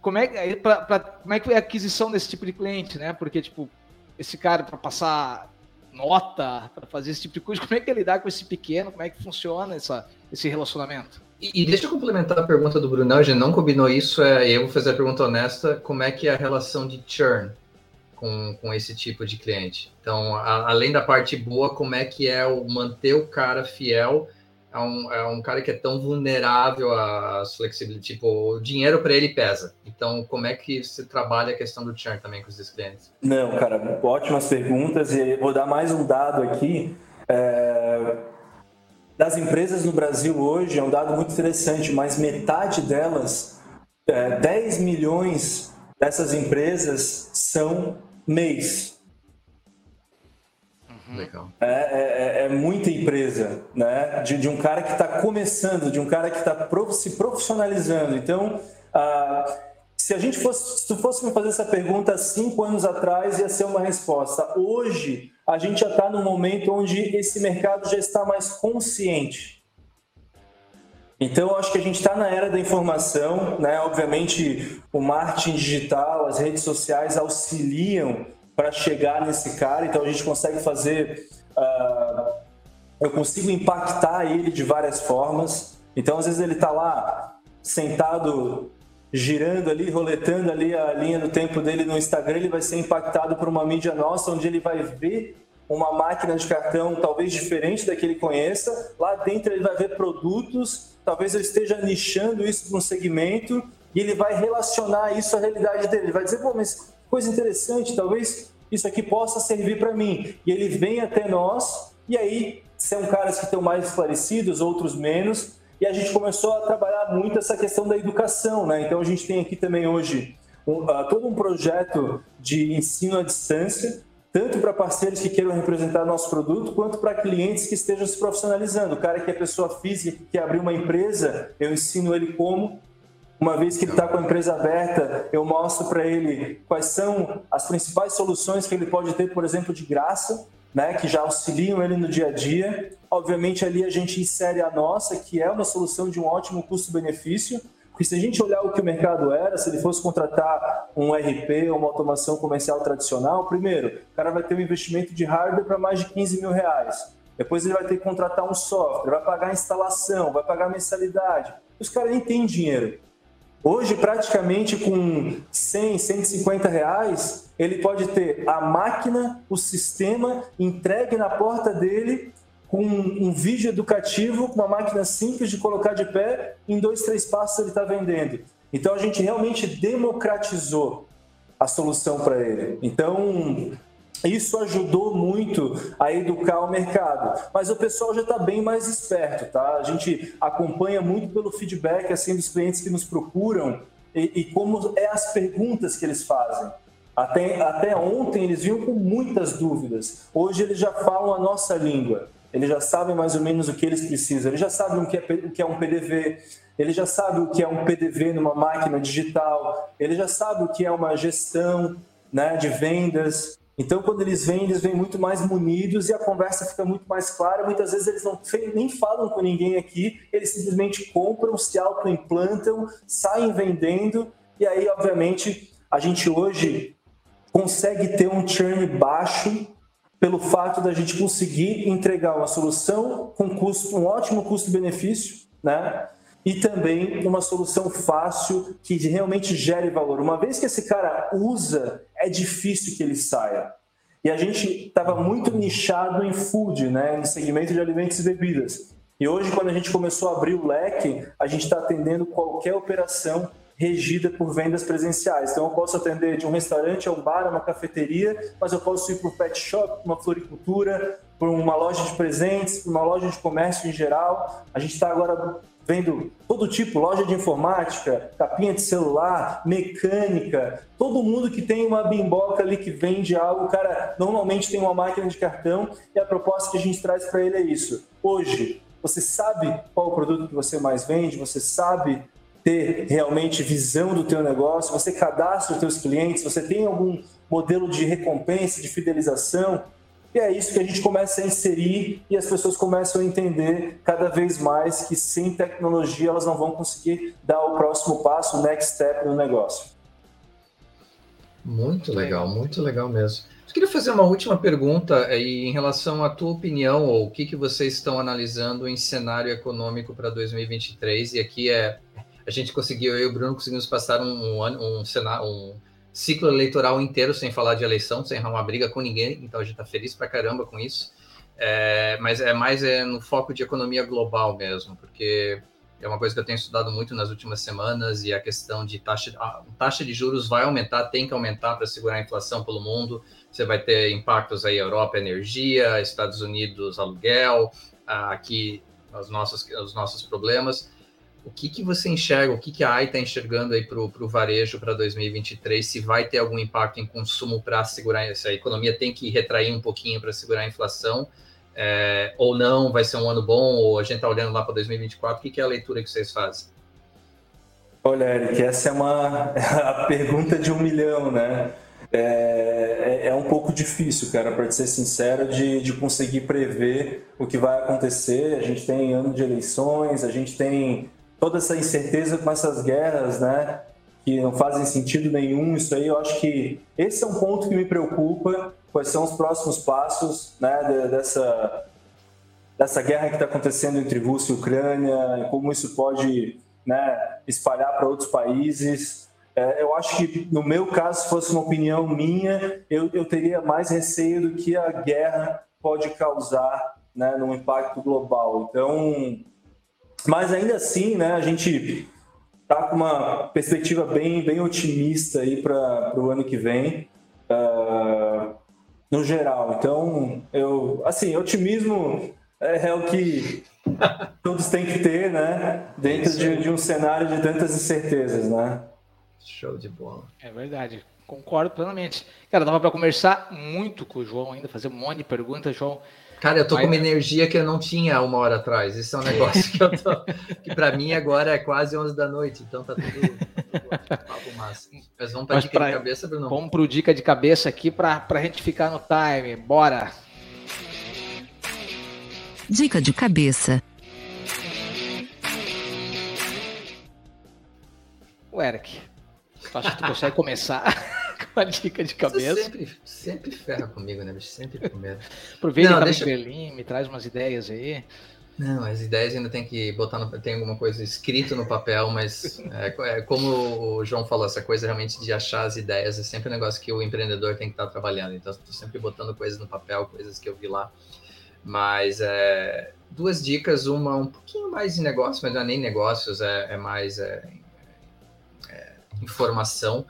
Como é, pra, pra, como é que é a aquisição desse tipo de cliente, né? Porque, tipo, esse cara, para passar nota, para fazer esse tipo de coisa, como é que ele lidar com esse pequeno, como é que funciona essa, esse relacionamento? E, e deixa eu complementar a pergunta do Brunão, a gente não combinou isso, é, eu vou fazer a pergunta honesta, como é que é a relação de churn com, com esse tipo de cliente? Então, a, além da parte boa, como é que é o manter o cara fiel é um, é um cara que é tão vulnerável às flexibilidades, tipo, o dinheiro para ele pesa. Então, como é que você trabalha a questão do churn também com os clientes? Não, cara, ótimas perguntas e vou dar mais um dado aqui. É... Das empresas no Brasil hoje, é um dado muito interessante, mas metade delas, é, 10 milhões dessas empresas são MEIs. Legal. É, é, é, é, muita empresa, né? De, de um cara que está começando, de um cara que está prof, se profissionalizando. Então, ah, se a gente fosse, se tu fosse me fazer essa pergunta cinco anos atrás, ia ser uma resposta. Hoje, a gente já está num momento onde esse mercado já está mais consciente. Então, acho que a gente está na era da informação, né? Obviamente, o marketing digital, as redes sociais auxiliam para chegar nesse cara. Então a gente consegue fazer, uh, eu consigo impactar ele de várias formas. Então às vezes ele está lá sentado girando ali, roletando ali a linha do tempo dele no Instagram, ele vai ser impactado por uma mídia nossa, onde ele vai ver uma máquina de cartão talvez diferente da que ele conheça. Lá dentro ele vai ver produtos, talvez eu esteja nichando isso para um segmento e ele vai relacionar isso à realidade dele. Ele vai dizer, pô, mas coisa interessante, talvez isso aqui possa servir para mim. E ele vem até nós, e aí são caras que estão mais esclarecidos, outros menos, e a gente começou a trabalhar muito essa questão da educação, né? Então a gente tem aqui também hoje um, uh, todo um projeto de ensino à distância, tanto para parceiros que queiram representar nosso produto, quanto para clientes que estejam se profissionalizando. O cara que é pessoa física, que quer abrir uma empresa, eu ensino ele como, uma vez que ele está com a empresa aberta, eu mostro para ele quais são as principais soluções que ele pode ter, por exemplo, de graça, né, que já auxiliam ele no dia a dia. Obviamente, ali a gente insere a nossa, que é uma solução de um ótimo custo-benefício, porque se a gente olhar o que o mercado era, se ele fosse contratar um RP ou uma automação comercial tradicional, primeiro, o cara vai ter um investimento de hardware para mais de 15 mil reais. Depois ele vai ter que contratar um software, vai pagar a instalação, vai pagar a mensalidade. Os caras nem têm dinheiro. Hoje, praticamente com 100, 150 reais, ele pode ter a máquina, o sistema entregue na porta dele com um vídeo educativo, com uma máquina simples de colocar de pé, em dois, três passos ele está vendendo. Então a gente realmente democratizou a solução para ele. Então isso ajudou muito a educar o mercado, mas o pessoal já está bem mais esperto, tá? A gente acompanha muito pelo feedback assim dos clientes que nos procuram e, e como é as perguntas que eles fazem. Até, até ontem eles vinham com muitas dúvidas. Hoje eles já falam a nossa língua. Eles já sabem mais ou menos o que eles precisam. Eles já sabem o que é, o que é um PDV. Eles já sabem o que é um PDV numa máquina digital. Eles já sabem o que é uma gestão né, de vendas. Então, quando eles vêm, eles vêm muito mais munidos e a conversa fica muito mais clara. Muitas vezes eles não nem falam com ninguém aqui, eles simplesmente compram, se autoimplantam, saem vendendo. E aí, obviamente, a gente hoje consegue ter um churn baixo pelo fato da gente conseguir entregar uma solução com custo, um ótimo custo-benefício, né? E também uma solução fácil que realmente gere valor. Uma vez que esse cara usa, é difícil que ele saia. E a gente estava muito nichado em food, né, no segmento de alimentos e bebidas. E hoje, quando a gente começou a abrir o leque, a gente está atendendo qualquer operação regida por vendas presenciais. Então, eu posso atender de um restaurante a um bar, a uma cafeteria, mas eu posso ir para um pet shop, uma floricultura, para uma loja de presentes, para uma loja de comércio em geral. A gente está agora vendo todo tipo, loja de informática, capinha de celular, mecânica, todo mundo que tem uma bimboca ali que vende algo, o cara normalmente tem uma máquina de cartão e a proposta que a gente traz para ele é isso. Hoje, você sabe qual o produto que você mais vende, você sabe ter realmente visão do teu negócio, você cadastra os teus clientes, você tem algum modelo de recompensa, de fidelização, e é isso que a gente começa a inserir e as pessoas começam a entender cada vez mais que sem tecnologia elas não vão conseguir dar o próximo passo, o next step no negócio. Muito legal, muito legal mesmo. Eu queria fazer uma última pergunta aí em relação à tua opinião ou o que, que vocês estão analisando em cenário econômico para 2023. E aqui é a gente conseguiu, eu e o Bruno conseguimos passar um, um, um, um ciclo eleitoral inteiro sem falar de eleição, sem uma briga com ninguém, então a gente está feliz pra caramba com isso. É, mas é mais é, no foco de economia global mesmo, porque é uma coisa que eu tenho estudado muito nas últimas semanas e a questão de taxa, a taxa de juros vai aumentar, tem que aumentar para segurar a inflação pelo mundo. Você vai ter impactos aí Europa, energia, Estados Unidos, aluguel, aqui os nossos, os nossos problemas. O que, que você enxerga, o que, que a AI está enxergando aí para o varejo para 2023? Se vai ter algum impacto em consumo para segurar, se a economia tem que retrair um pouquinho para segurar a inflação, é, ou não, vai ser um ano bom, ou a gente está olhando lá para 2024, o que, que é a leitura que vocês fazem? Olha, Eric, essa é uma (laughs) a pergunta de um milhão, né? É, é, é um pouco difícil, cara, para ser sincero, de, de conseguir prever o que vai acontecer. A gente tem ano de eleições, a gente tem toda essa incerteza com essas guerras, né? Que não fazem sentido nenhum. Isso aí, eu acho que esse é um ponto que me preocupa. Quais são os próximos passos, né? Dessa dessa guerra que está acontecendo entre Rússia e Ucrânia, como isso pode, né? Espalhar para outros países. É, eu acho que no meu caso, se fosse uma opinião minha, eu, eu teria mais receio do que a guerra pode causar, né? No impacto global. Então mas ainda assim, né, a gente tá com uma perspectiva bem, bem otimista aí para o ano que vem, uh, no geral. Então, eu, assim, otimismo é, é o que (laughs) todos têm que ter, né, dentro de, de, um cenário de tantas incertezas, né? Show de bola. É verdade. Concordo plenamente. Cara, dava para conversar muito com o João ainda, fazer um monte de perguntas, João. Cara, eu tô Mas... com uma energia que eu não tinha uma hora atrás. Esse é um negócio que eu tô. (laughs) que para mim agora é quase 11 da noite, então tá tudo. tudo massa. Mas vamos para dica pra... de cabeça, Bruno? Vamos pro dica de cabeça aqui para a gente ficar no time. Bora! Dica de cabeça. O Eric, tu acha que tu consegue começar? (laughs) uma dica de cabeça. Você sempre, sempre ferra comigo, né, bicho? Sempre primeiro. Aproveita que tá deixa... em Berlim, me traz umas ideias aí. Não, as ideias ainda tem que botar no, tem alguma coisa escrito no papel, mas é, é, como o João falou, essa coisa realmente de achar as ideias é sempre um negócio que o empreendedor tem que estar trabalhando. Então, estou sempre botando coisas no papel, coisas que eu vi lá. Mas é, duas dicas, uma um pouquinho mais de negócio, mas não é nem negócios, é, é mais é, é informação.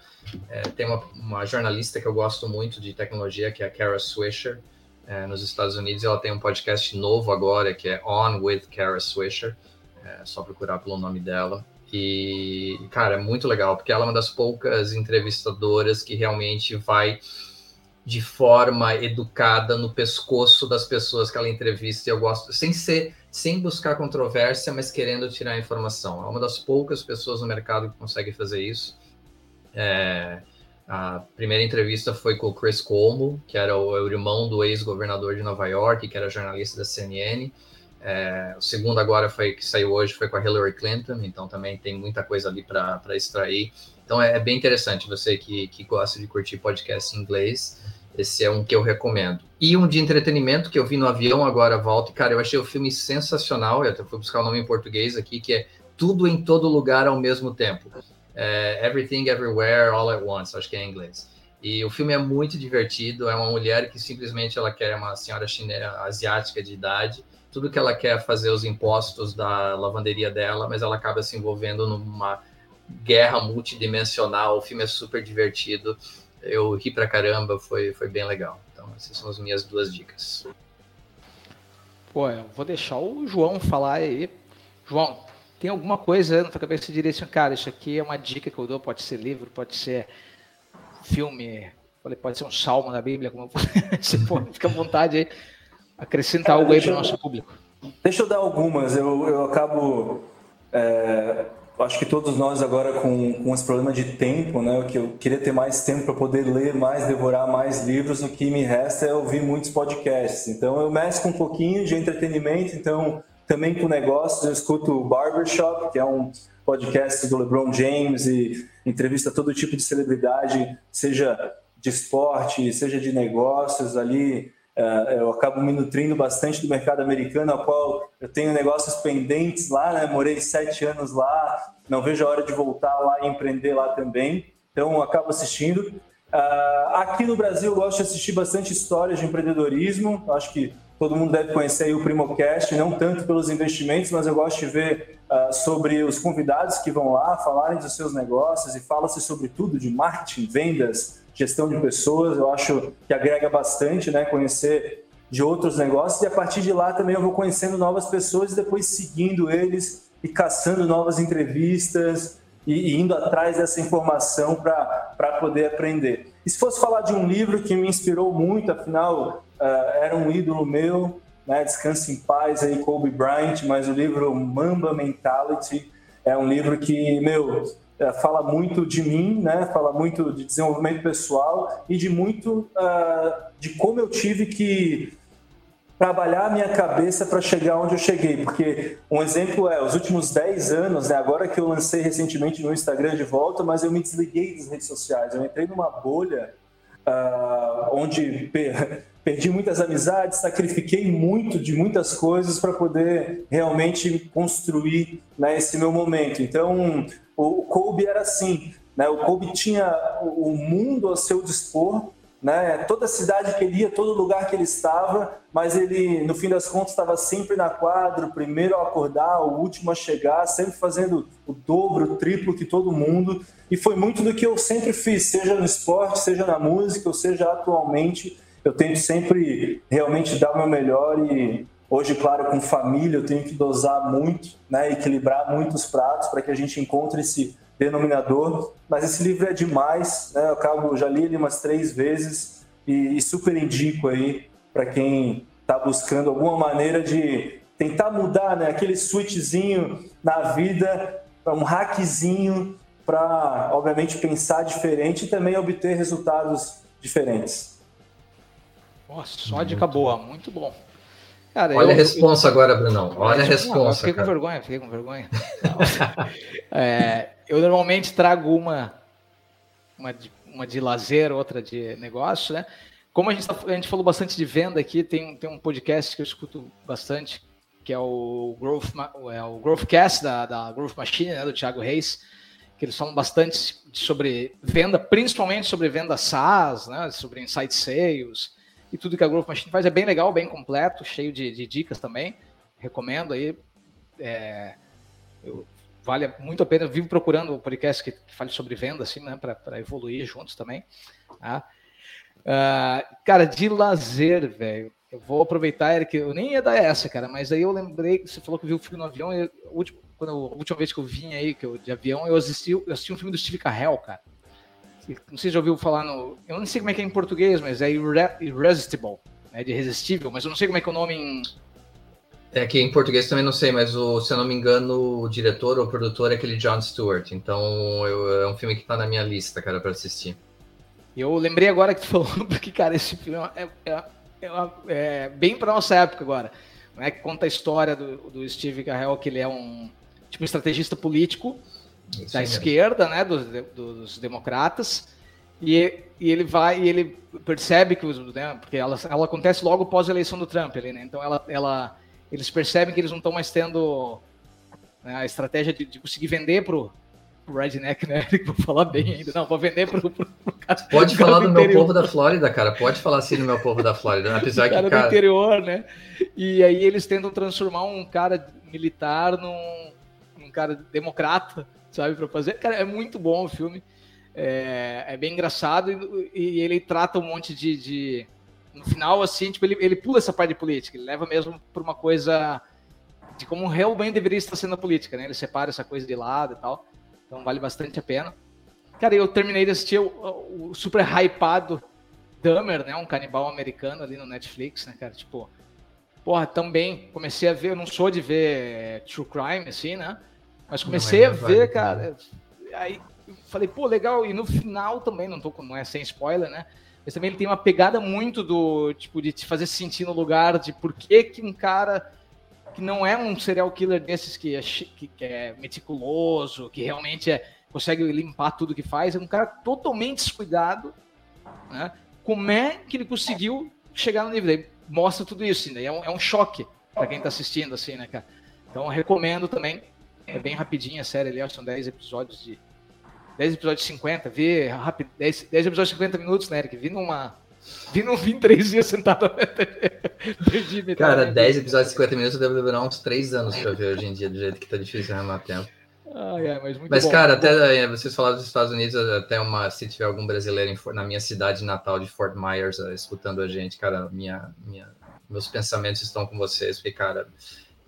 É, tem uma, uma, jornalista que eu gosto muito de tecnologia, que é a Kara Swisher, é, nos Estados Unidos. Ela tem um podcast novo agora, que é On with Kara Swisher. É só procurar pelo nome dela. E, cara, é muito legal, porque ela é uma das poucas entrevistadoras que realmente vai de forma educada no pescoço das pessoas que ela entrevista. E eu gosto, sem ser, sem buscar controvérsia, mas querendo tirar informação. É uma das poucas pessoas no mercado que consegue fazer isso. É, a primeira entrevista foi com o Chris Cuomo, que era o, o irmão do ex-governador de Nova York, que era jornalista da CNN. É, o segundo agora foi que saiu hoje foi com a Hillary Clinton, então também tem muita coisa ali para extrair. Então é, é, bem interessante você que, que gosta de curtir podcast em inglês. Esse é um que eu recomendo. E um de entretenimento que eu vi no avião agora volta, cara, eu achei o filme sensacional. Eu até fui buscar o nome em português aqui, que é Tudo em Todo Lugar ao Mesmo Tempo é, Everything Everywhere All at Once, acho que é em inglês. E o filme é muito divertido, é uma mulher que simplesmente ela quer uma senhora chinesa asiática de idade, tudo que ela quer é fazer os impostos da lavanderia dela, mas ela acaba se envolvendo numa guerra multidimensional. O filme é super divertido. Eu ri pra caramba, foi, foi bem legal. Então, essas são as minhas duas dicas. Pô, eu vou deixar o João falar aí. João, tem alguma coisa na tua cabeça diria assim, cara, isso aqui é uma dica que eu dou, pode ser livro, pode ser filme, pode ser um salmo na Bíblia, como você pode, (laughs) fica à vontade aí, algo aí para o nosso público. Deixa eu dar algumas, eu, eu acabo é, acho que todos nós agora com, com esse problema de tempo, né, que eu queria ter mais tempo para poder ler mais, devorar mais livros, o que me resta é ouvir muitos podcasts. Então eu mesclo um pouquinho de entretenimento, então também com negócios eu escuto o Barbershop, que é um podcast do LeBron James e entrevista todo tipo de celebridade, seja de esporte, seja de negócios ali. É, eu acabo me nutrindo bastante do mercado americano, a qual eu tenho negócios pendentes lá, né? Morei sete anos lá, não vejo a hora de voltar lá e empreender lá também. Então, acabo assistindo. Uh, aqui no Brasil, eu gosto de assistir bastante histórias de empreendedorismo. Acho que todo mundo deve conhecer o Primocast, não tanto pelos investimentos, mas eu gosto de ver uh, sobre os convidados que vão lá falarem dos seus negócios e fala-se sobre tudo de marketing, vendas, gestão de pessoas, eu acho que agrega bastante, né? Conhecer de outros negócios e a partir de lá também eu vou conhecendo novas pessoas e depois seguindo eles e caçando novas entrevistas e, e indo atrás dessa informação para poder aprender. E se fosse falar de um livro que me inspirou muito, afinal uh, era um ídolo meu, né? Descanse em paz aí, Kobe Bryant, mas o livro Mamba Mentality é um livro que, meu, é, fala muito de mim, né? Fala muito de desenvolvimento pessoal e de muito uh, de como eu tive que trabalhar a minha cabeça para chegar onde eu cheguei. Porque um exemplo é, os últimos 10 anos, né, agora que eu lancei recentemente no Instagram de volta, mas eu me desliguei das redes sociais. Eu entrei numa bolha uh, onde (laughs) perdi muitas amizades, sacrifiquei muito de muitas coisas para poder realmente construir né, esse meu momento. Então, o Kobe era assim, né? O Kobe tinha o mundo ao seu dispor, né? Toda cidade que ele ia, todo lugar que ele estava, mas ele, no fim das contas, estava sempre na quadra, o primeiro a acordar, o último a chegar, sempre fazendo o dobro, o triplo que todo mundo. E foi muito do que eu sempre fiz, seja no esporte, seja na música, ou seja atualmente. Eu tento sempre realmente dar o meu melhor e Hoje, claro, com família, eu tenho que dosar muito, né, equilibrar muitos pratos para que a gente encontre esse denominador. Mas esse livro é demais, né? Eu acabo, já li ele umas três vezes e, e super indico aí para quem está buscando alguma maneira de tentar mudar, né, aquele switchzinho na vida, um hackzinho para, obviamente, pensar diferente e também obter resultados diferentes. Nossa, só dica boa, muito bom. Cara, Olha eu, a resposta eu, agora, Brunão. Olha a resposta. fiquei cara. com vergonha, fiquei com vergonha. (laughs) é, eu normalmente trago uma, uma, de, uma de lazer, outra de negócio, né? Como a gente, tá, a gente falou bastante de venda aqui, tem, tem um podcast que eu escuto bastante, que é o Growth, é o Growthcast da, da Growth Machine, né, do Thiago Reis, que eles falam bastante sobre venda, principalmente sobre venda SaaS, né, sobre insight sales, e tudo que a Growth Machine faz é bem legal, bem completo, cheio de, de dicas também. Recomendo aí. É, eu, vale muito a pena. Eu vivo procurando um podcast que, que fale sobre venda, assim, né, para evoluir juntos também. Tá? Uh, cara, de lazer, velho. Eu vou aproveitar, Eric. Eu nem ia dar essa, cara, mas aí eu lembrei. Você falou que viu o filme no avião. Último, quando a última vez que eu vim aí, que eu, de avião, eu assisti, eu assisti um filme do Steve Carell, cara não sei se já ouviu falar no. Eu não sei como é que é em português, mas é Irresistible, né, de irresistível, mas eu não sei como é que é o nome em. É que em português também não sei, mas o, se eu não me engano, o diretor ou produtor é aquele John Stewart. Então eu, é um filme que tá na minha lista, cara, para assistir. Eu lembrei agora que tu (laughs) falou, porque, cara, esse filme é, é, é, é bem para nossa época agora. Não é que conta a história do, do Steve Carell, que ele é um tipo estrategista político isso da esquerda, né, dos, dos democratas, e, e, ele vai e ele percebe que os, né, porque ela, ela acontece logo após a eleição do Trump, ali, né, então ela, ela, eles percebem que eles não estão mais tendo né, a estratégia de, de conseguir vender pro o redneck, né? (laughs) Vou falar bem ainda. Não, vou vender pro, pro, pro cara. Pode falar do, do meu povo da Flórida, cara. Pode falar assim no meu povo da Flórida. Apesar (laughs) cara que, cara... do interior, né? E aí eles tentam transformar um cara militar num, num cara democrata sabe, para fazer. Cara, é muito bom o filme. É, é bem engraçado e, e, ele trata um monte de, de, No final, assim, tipo, ele, ele pula essa parte de política, ele leva mesmo por uma coisa de como realmente deveria estar sendo a política, né? Ele separa essa coisa de lado e tal. Então vale bastante a pena. Cara, eu terminei de assistir o, o super hypado Dahmer, né? Um canibal americano ali no Netflix, né, cara? Tipo, porra, também comecei a ver, eu não sou de ver true crime, assim, né? Mas comecei a ver, cara. Aí falei, pô, legal. E no final também, não, tô, não é sem spoiler, né? Mas também ele tem uma pegada muito do, tipo, de te fazer sentir no lugar de por que, que um cara que não é um serial killer desses que é, que, que é meticuloso, que realmente é, consegue limpar tudo que faz, é um cara totalmente descuidado, né? Como é que ele conseguiu chegar no nível? Daí mostra tudo isso, né? é, um, é um choque para quem está assistindo, assim, né, cara? Então recomendo também, é bem rapidinho a série ali, são 10 episódios de 10 episódios de 50, vi rápido, 10, 10 episódios de 50 minutos, né, Eric? Vi numa. Vi num vim três dias sentado (laughs) Perdi metade. Cara, 10 episódios de 50 minutos deve demorar uns 3 anos pra ver hoje em dia, do jeito que tá difícil arrumar tempo. Ah, é, mas mas, bom, cara, até vocês falaram dos Estados Unidos, até uma, se tiver algum brasileiro em, na minha cidade natal de Fort Myers uh, escutando a gente, cara, minha, minha, meus pensamentos estão com vocês, porque, cara,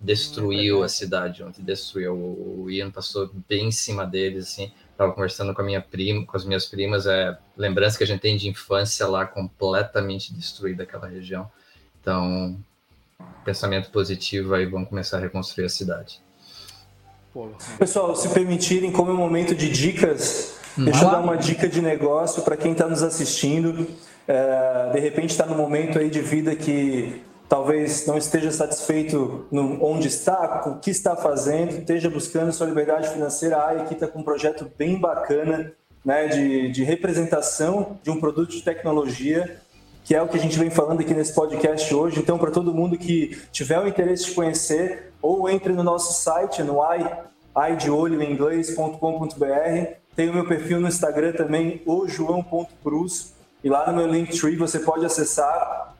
destruiu hum, a cidade ontem, destruiu. O Ian passou bem em cima deles, assim estava conversando com a minha prima, com as minhas primas, é lembrança que a gente tem de infância lá completamente destruída aquela região. Então, pensamento positivo aí, vamos começar a reconstruir a cidade. Pessoal, se permitirem, como é um momento de dicas, hum. deixa eu dar uma dica de negócio para quem está nos assistindo. É, de repente está no momento aí de vida que talvez não esteja satisfeito no, onde está, o que está fazendo, esteja buscando sua liberdade financeira, a aqui está com um projeto bem bacana né, de, de representação de um produto de tecnologia, que é o que a gente vem falando aqui nesse podcast hoje. Então, para todo mundo que tiver o interesse de conhecer, ou entre no nosso site, no i, i de olho em inglês.com.br. Tem o meu perfil no Instagram também, o joão.cruz. E lá no meu Linktree você pode acessar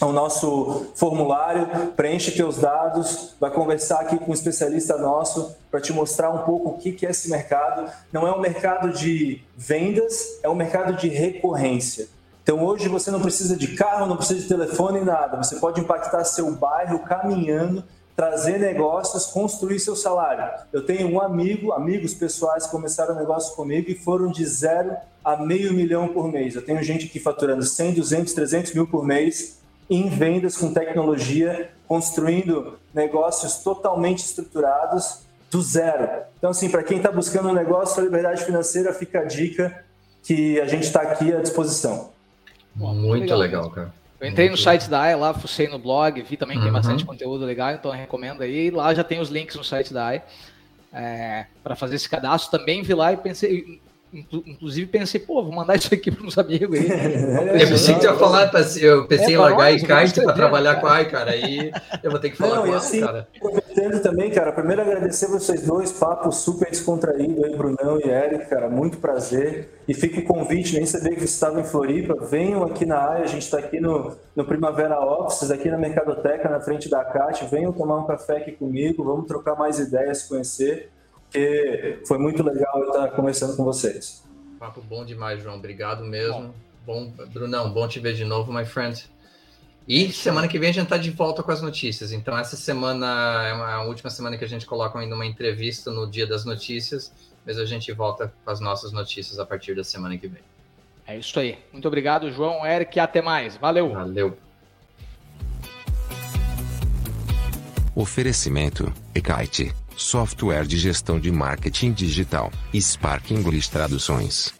o nosso formulário, preenche teus dados, vai conversar aqui com um especialista nosso para te mostrar um pouco o que é esse mercado. Não é um mercado de vendas, é um mercado de recorrência. Então hoje você não precisa de carro, não precisa de telefone, nada. Você pode impactar seu bairro caminhando, trazer negócios, construir seu salário. Eu tenho um amigo, amigos pessoais que começaram o negócio comigo e foram de zero a meio milhão por mês. Eu tenho gente aqui faturando 100, 200, 300 mil por mês em vendas com tecnologia, construindo negócios totalmente estruturados do zero. Então, assim, para quem está buscando um negócio, a liberdade financeira, fica a dica que a gente está aqui à disposição. Muito legal, cara. Eu entrei no site da AI lá, fucei no blog, vi também que uhum. tem bastante conteúdo legal, então eu recomendo aí. Lá já tem os links no site da AI é, para fazer esse cadastro. Também vi lá e pensei, Inclusive pensei, pô, vou mandar isso aqui (laughs) para uns amigos aí. eu pensei que tu ia falar, eu pensei é, em largar e kite para trabalhar com a AI, cara. Aí eu vou ter que falar Não, com ela, assim, cara. Aproveitando também, cara, primeiro agradecer vocês dois, papo super descontraído aí, Brunão e Eric, cara, muito prazer. E fica o convite, nem sabia que você estava em Floripa, venham aqui na área, a gente está aqui no, no Primavera Offices, aqui na Mercadoteca, na frente da CAT, venham tomar um café aqui comigo, vamos trocar mais ideias, conhecer porque foi muito legal estar conversando com vocês. Papo bom demais, João. Obrigado mesmo. Bom, bom Brunão, bom te ver de novo, my friend. E semana que vem a gente está de volta com as notícias. Então, essa semana é a última semana que a gente coloca ainda uma entrevista no dia das notícias, mas a gente volta com as nossas notícias a partir da semana que vem. É isso aí. Muito obrigado, João, Eric. Até mais. Valeu. Valeu. Oferecimento: Ekite software de gestão de marketing digital, Spark English Traduções.